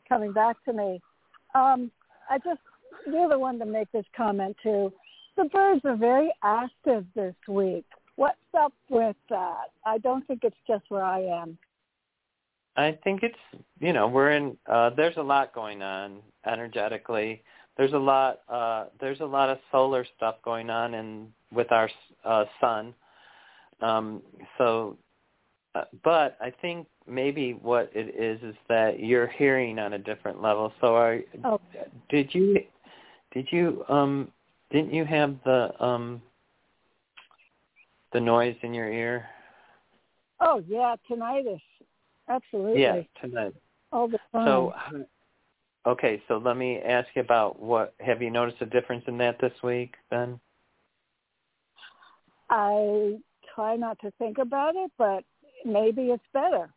coming back to me. Um, I just you're the one to make this comment too. The birds are very active this week. What's up with that? I don't think it's just where I am. I think it's, you know, we're in, uh, there's a lot going on energetically. There's a lot, uh, there's a lot of solar stuff going on in, with our, uh, sun. Um, so, uh, but I think maybe what it is is that you're hearing on a different level. So are, Oh. did you, did you, um, didn't you have the, um, the noise in your ear? Oh yeah, tinnitus. Absolutely. Yeah, tonight. All the time. So, okay, so let me ask you about what have you noticed a difference in that this week then? I try not to think about it, but maybe it's better.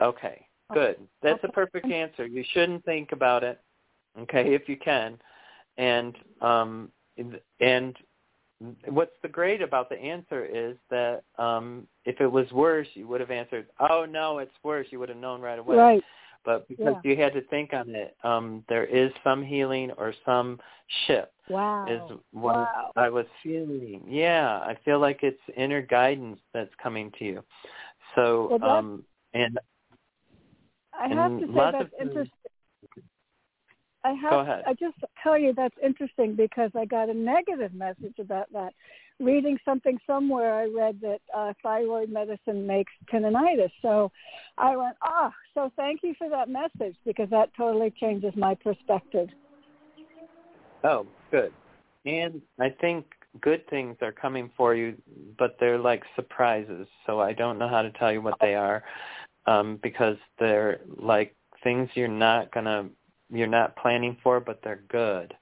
Okay, good. That's a perfect answer. You shouldn't think about it, okay, if you can. And um and what's the great about the answer is that um if it was worse, you would have answered, "Oh no, it's worse." You would have known right away. Right. But because Yeah. you had to think on it, um there is some healing or some shift. Wow. is what Wow. I was feeling. Yeah, I feel like it's inner guidance that's coming to you. So, Well, um, and I have and to say that's interesting. I have. I just tell you that's interesting because I got a negative message about that. Reading something somewhere, I read that uh, thyroid medicine makes tendinitis. So I went, oh, so thank you for that message because that totally changes my perspective. oh, good. And I think good things are coming for you, but they're like surprises. So I don't know how to tell you what they are, um, because they're like things you're not gonna, you're not planning for, but they're good.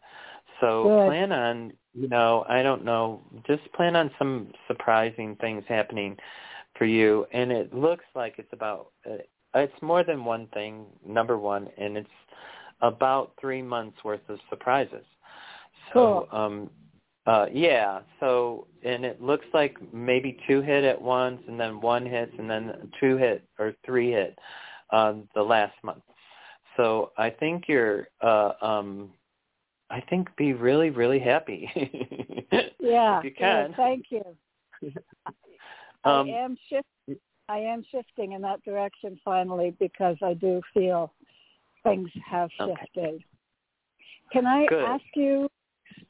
So Good. plan on, you know, I don't know, just plan on some surprising things happening for you. And it looks like it's about, uh, it's more than one thing. Number one, and it's about three months worth of surprises. So, Cool. um, uh, yeah. So, and it looks like maybe two hit at once, and then one hits, and then two hit or three hit um, the last month. So I think you're. Uh, um, I think be really, really happy. Yeah. if you yeah, can. thank you. Um, I am shift. I am shifting in that direction finally because I do feel things have Okay. shifted. Can I Good. ask you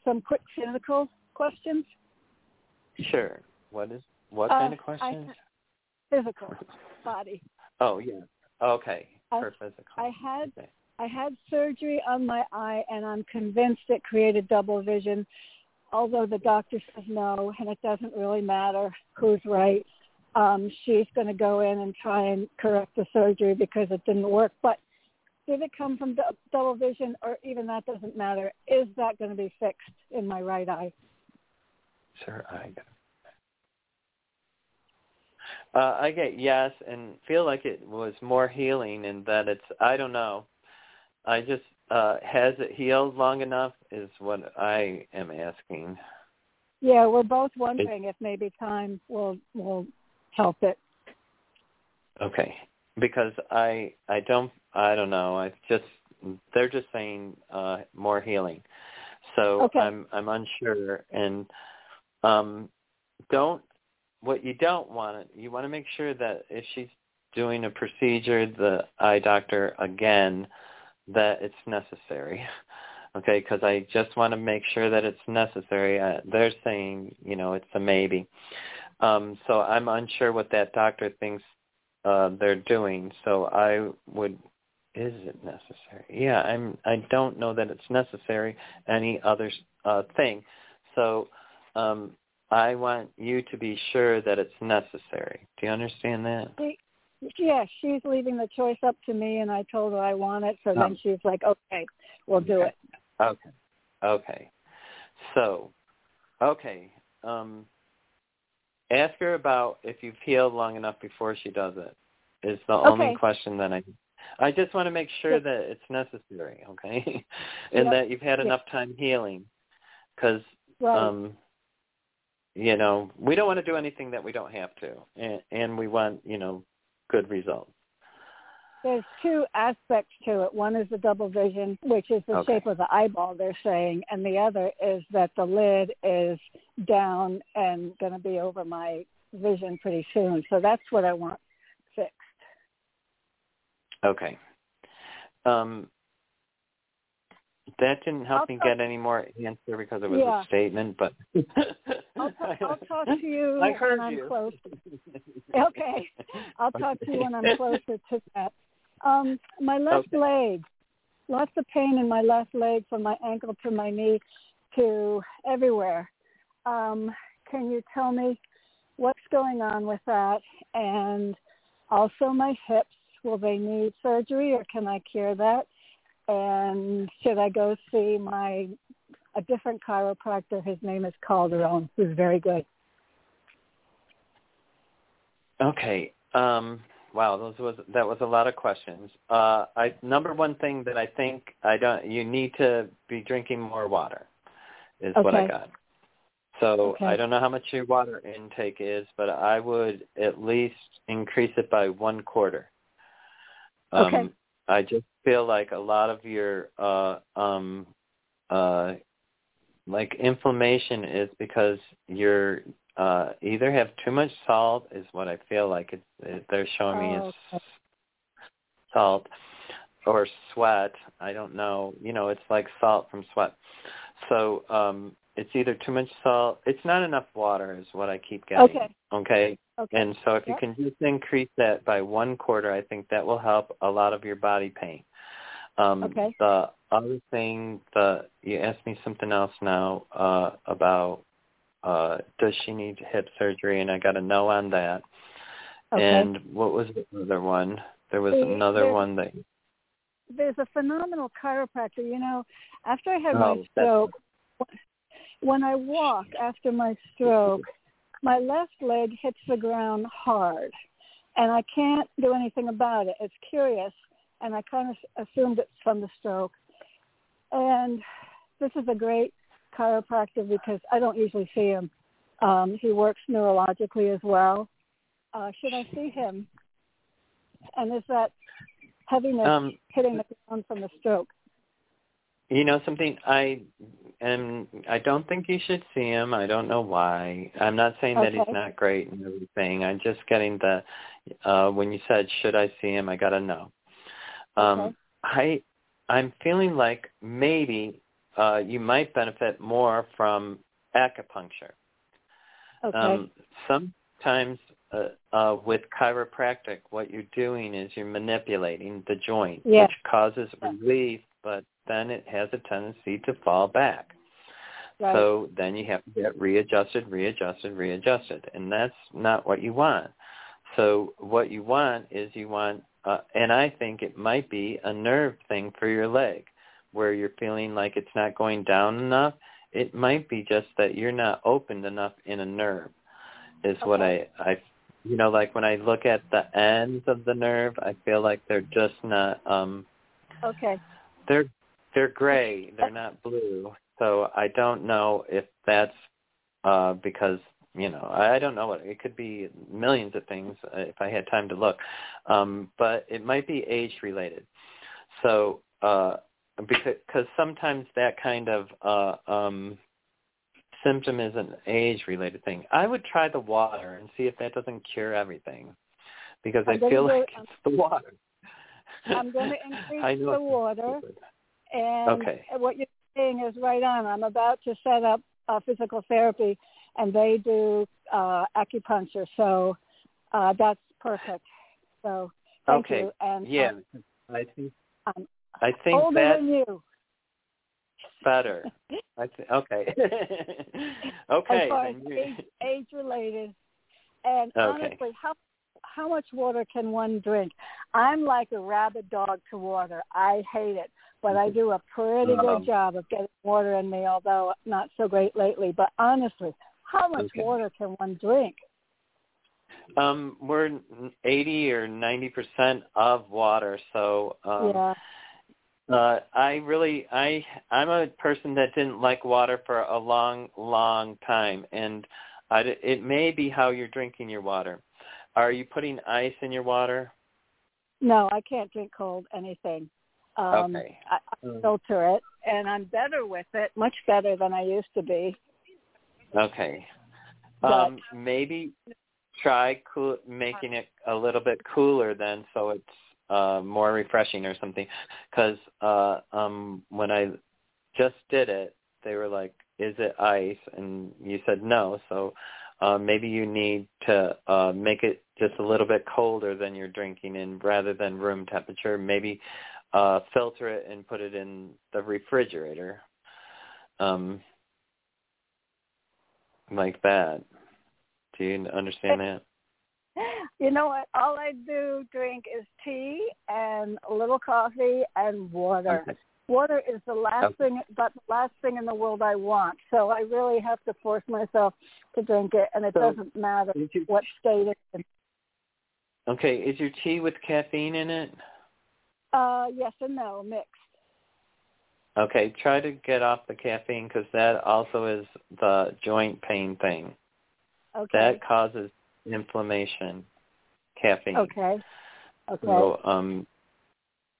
some quick physical questions? Sure. What is what Uh, kind of I- questions? Physical body. Oh yeah. Okay. I- For physical. I had Okay. I had surgery on my eye, and I'm convinced it created double vision. Although the doctor says no, and it doesn't really matter who's right. Um, she's going to go in and try and correct the surgery because it didn't work. But did it come from dou- double vision, or even that doesn't matter? Is that going to be fixed in my right eye? Sir, I uh, I get yes, and feel like it was more healing, and that it's I don't know. I just uh has it healed long enough is what I am asking. Yeah, we're both wondering if maybe time will will help it. Okay. Because I I don't I don't know. I just they're just saying uh more healing. So Okay. I'm I'm unsure and um don't what you don't want you want to make sure that if she's doing a procedure the eye doctor again that it's necessary. Okay, because I just want to make sure that it's necessary. Uh, they're saying, you know, it's a maybe. Um, so I'm unsure what that doctor thinks uh, they're doing. So I would, is it necessary? Yeah, I'm. I don't know that it's necessary. Any other uh, thing. So um, I want you to be sure that it's necessary. Do you understand that? Yeah, she's leaving the choice up to me, and I told her I want it. So then Oh. she's like, "Okay, we'll do it." Okay. Okay. So, okay. Um, ask her about if you've healed long enough before she does it. Is the only question that I. I just want to make sure that it's necessary, okay, and Yep. that you've had enough time healing, because Right. um, you know we don't want to do anything that we don't have to, and, and we want you know good results. There's two aspects to it. One is the double vision, which is the Okay. shape of the eyeball, they're saying, and the other is that the lid is down and going to be over my vision pretty soon. So that's what I want fixed. Okay. Um, that didn't help I'll me talk- get any more answer because it was Yeah. a statement, but I'll, ta- I'll talk to you I heard when I'm you. close. Okay, I'll talk to you when I'm closer to that. Um, my left Okay. leg, lots of pain in my left leg from my ankle to my knee to everywhere. Um, can you tell me what's going on with that? And also my hips, will they need surgery or can I cure that? And should I go see my a different chiropractor? His name is Calderon, who's very good. Okay. Um, wow, those was that was a lot of questions. Uh, I number one thing that I think I don't you need to be drinking more water is what I Okay. got. So Okay. I don't know how much your water intake is, but I would at least increase it by one quarter. Um, Okay. I just feel like a lot of your uh, um, uh, like inflammation is because you're uh, either have too much salt is what I feel like it's, it, they're showing me Oh, is salt or sweat. I don't know. You know, it's like salt from sweat. So um, it's either too much salt. It's not enough water is what I keep getting. Okay. Okay. Okay. And so if you can just increase that by one quarter, I think that will help a lot of your body pain. Um, Okay. The other thing, the you asked me something else now uh, about uh, does she need hip surgery, and I got a no on that. Okay. And what was the other one? There was The- another there's- one that. There's a phenomenal chiropractor. You know, after I had Oh, my stroke, when I walk after my stroke, my left leg hits the ground hard. and I can't do anything about it. It's curious, and I kind of assumed it's from the stroke. And this is a great chiropractor because I don't usually see him. Um, he works neurologically as well. Uh, should I see him? And is that heaviness Um, hitting the ground from the stroke? You know something? I am. I don't think you should see him. I don't know why. I'm not saying that he's not great and everything. I'm just getting the. Uh, when you said should I see him, I gotta know. Um, Okay. I I'm feeling like maybe uh, you might benefit more from acupuncture. Okay. Um, sometimes uh, uh, with chiropractic, what you're doing is you're manipulating the joint, Yeah. which causes relief, but then it has a tendency to fall back. right. So then you have to get readjusted, readjusted, readjusted, and that's not what you want. So what you want is you want, uh, and I think it might be a nerve thing for your leg, where you're feeling like it's not going down enough. It might be just that you're not opened enough in a nerve, is what I, I, you know, like when I look at the ends of the nerve, I feel like they're just not, um, okay. they're they're gray. They're not blue. So I don't know if that's uh because you know I don't know what it could be millions of things uh, if I had time to look, um, but it might be age related. So uh, because cause sometimes that kind of uh, um, symptom is an age related thing. I would try the water and see if that doesn't cure everything, because I feel like it's the water. I'm going to increase the water, stupid. And Okay. what you're saying is right on. I'm about to set up uh, physical therapy, and they do uh, acupuncture, so uh, that's perfect. So thank okay. you. And yeah, um, I think I'm I think older that's than you. better. I th- okay. as okay. far as age, age related. And Okay. honestly, how how much water can one drink? I'm like a rabid dog to water. I hate it, but I do a pretty Um, good job of getting water in me, although not so great lately. But honestly, how much Okay. water can one drink? Um, we're eighty or ninety percent of water, so um, yeah. uh, I really I I'm a person that didn't like water for a long long time, and I, it may be how you're drinking your water. Are you putting ice in your water? No, I can't drink cold anything. Um, Okay. I, I filter it, and I'm better with it, much better than I used to be. Okay. But- Um, maybe try cool, making it a little bit cooler then, so it's uh, more refreshing or something. Because uh, um, when I just did it, they were like, "Is it ice?" And you said no. So uh, maybe you need to uh, make it just a little bit colder than you're drinking in, rather than room temperature. Maybe uh, filter it and put it in the refrigerator. Um, like that. Do you understand that? You know what? All I do drink is tea and a little coffee and water. Okay. Water is the last Okay. thing, but the last thing in the world I want. So I really have to force myself to drink it, and it So, doesn't matter Is your, what state it's in. okay, is your tea with caffeine in it? Uh, yes and no, mixed. Okay, try to get off the caffeine because that also is the joint pain thing. Okay. That causes inflammation. Caffeine. okay. Okay. So, um,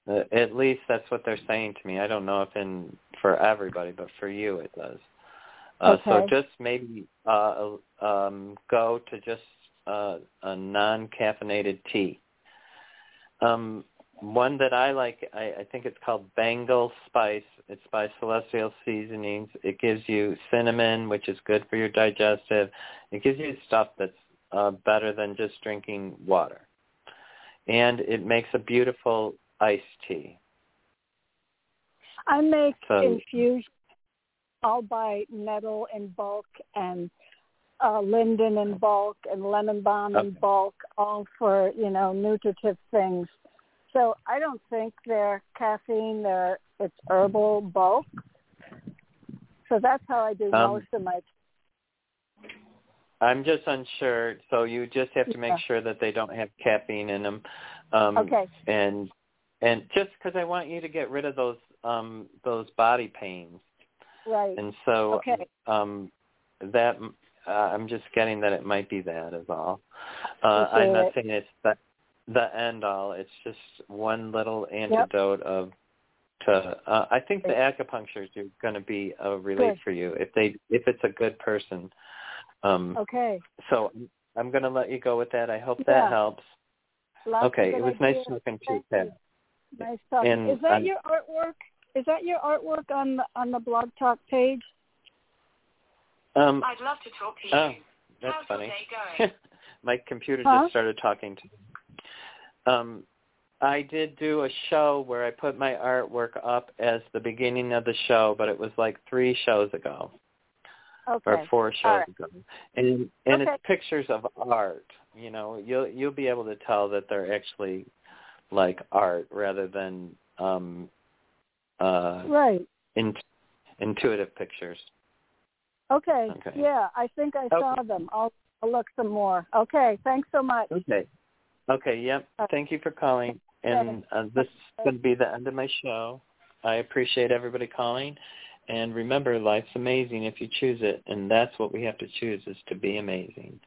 uh, at least that's what they're saying to me. I don't know if in for everybody, but for you it does. Uh, So just maybe uh, um, go to just uh, a non-caffeinated tea. Um, one that I like, I, I think it's called Bengal Spice. It's by Celestial Seasonings. It gives you cinnamon, which is good for your digestive. It gives you stuff that's uh, better than just drinking water. And it makes a beautiful iced tea. I make So- infusion. I'll buy nettle in bulk and uh, linden in bulk and lemon balm in bulk, all for you know nutritive things. So I don't think they're caffeine. They're it's herbal bulk. So that's how I do Um, most of my. I'm just unsure. So you just have to make Yeah. sure that they don't have caffeine in them. Um, Okay. And and just because I want you to get rid of those um those body pains, Right. and so Okay. um that uh, I'm just getting that it might be that is all. Uh, I'm not saying it's the the end all. It's just one little antidote of to. Uh, I think the acupuncture is going to be a relief Good. for you if they if it's a good person. Um, Okay. so I'm going to let you go with that. I hope Yeah. that helps. Lots okay, it was nice ideas. talking to you, Thank Pat. Nice talking. And is that I'm- your artwork? Is that your artwork on the on the blog talk page? Um, I'd love to talk to you. oh, that's How's funny. your day going? My computer Huh? just started talking to me. Um, I did do a show where I put my artwork up as the beginning of the show, but it was like three shows ago Okay. or four shows right. ago, and and Okay. it's pictures of art. You know, you'll you'll be able to tell that they're actually like art rather than um uh Right. in, intuitive pictures. Okay. Okay. Yeah, I think I saw them. I'll, I'll look some more. Okay. Thanks so much. Okay. Okay, yep. Thank you for calling. And uh, this is going to be the end of my show. I appreciate everybody calling. And remember, life's amazing if you choose it. And that's what we have to choose is to be amazing.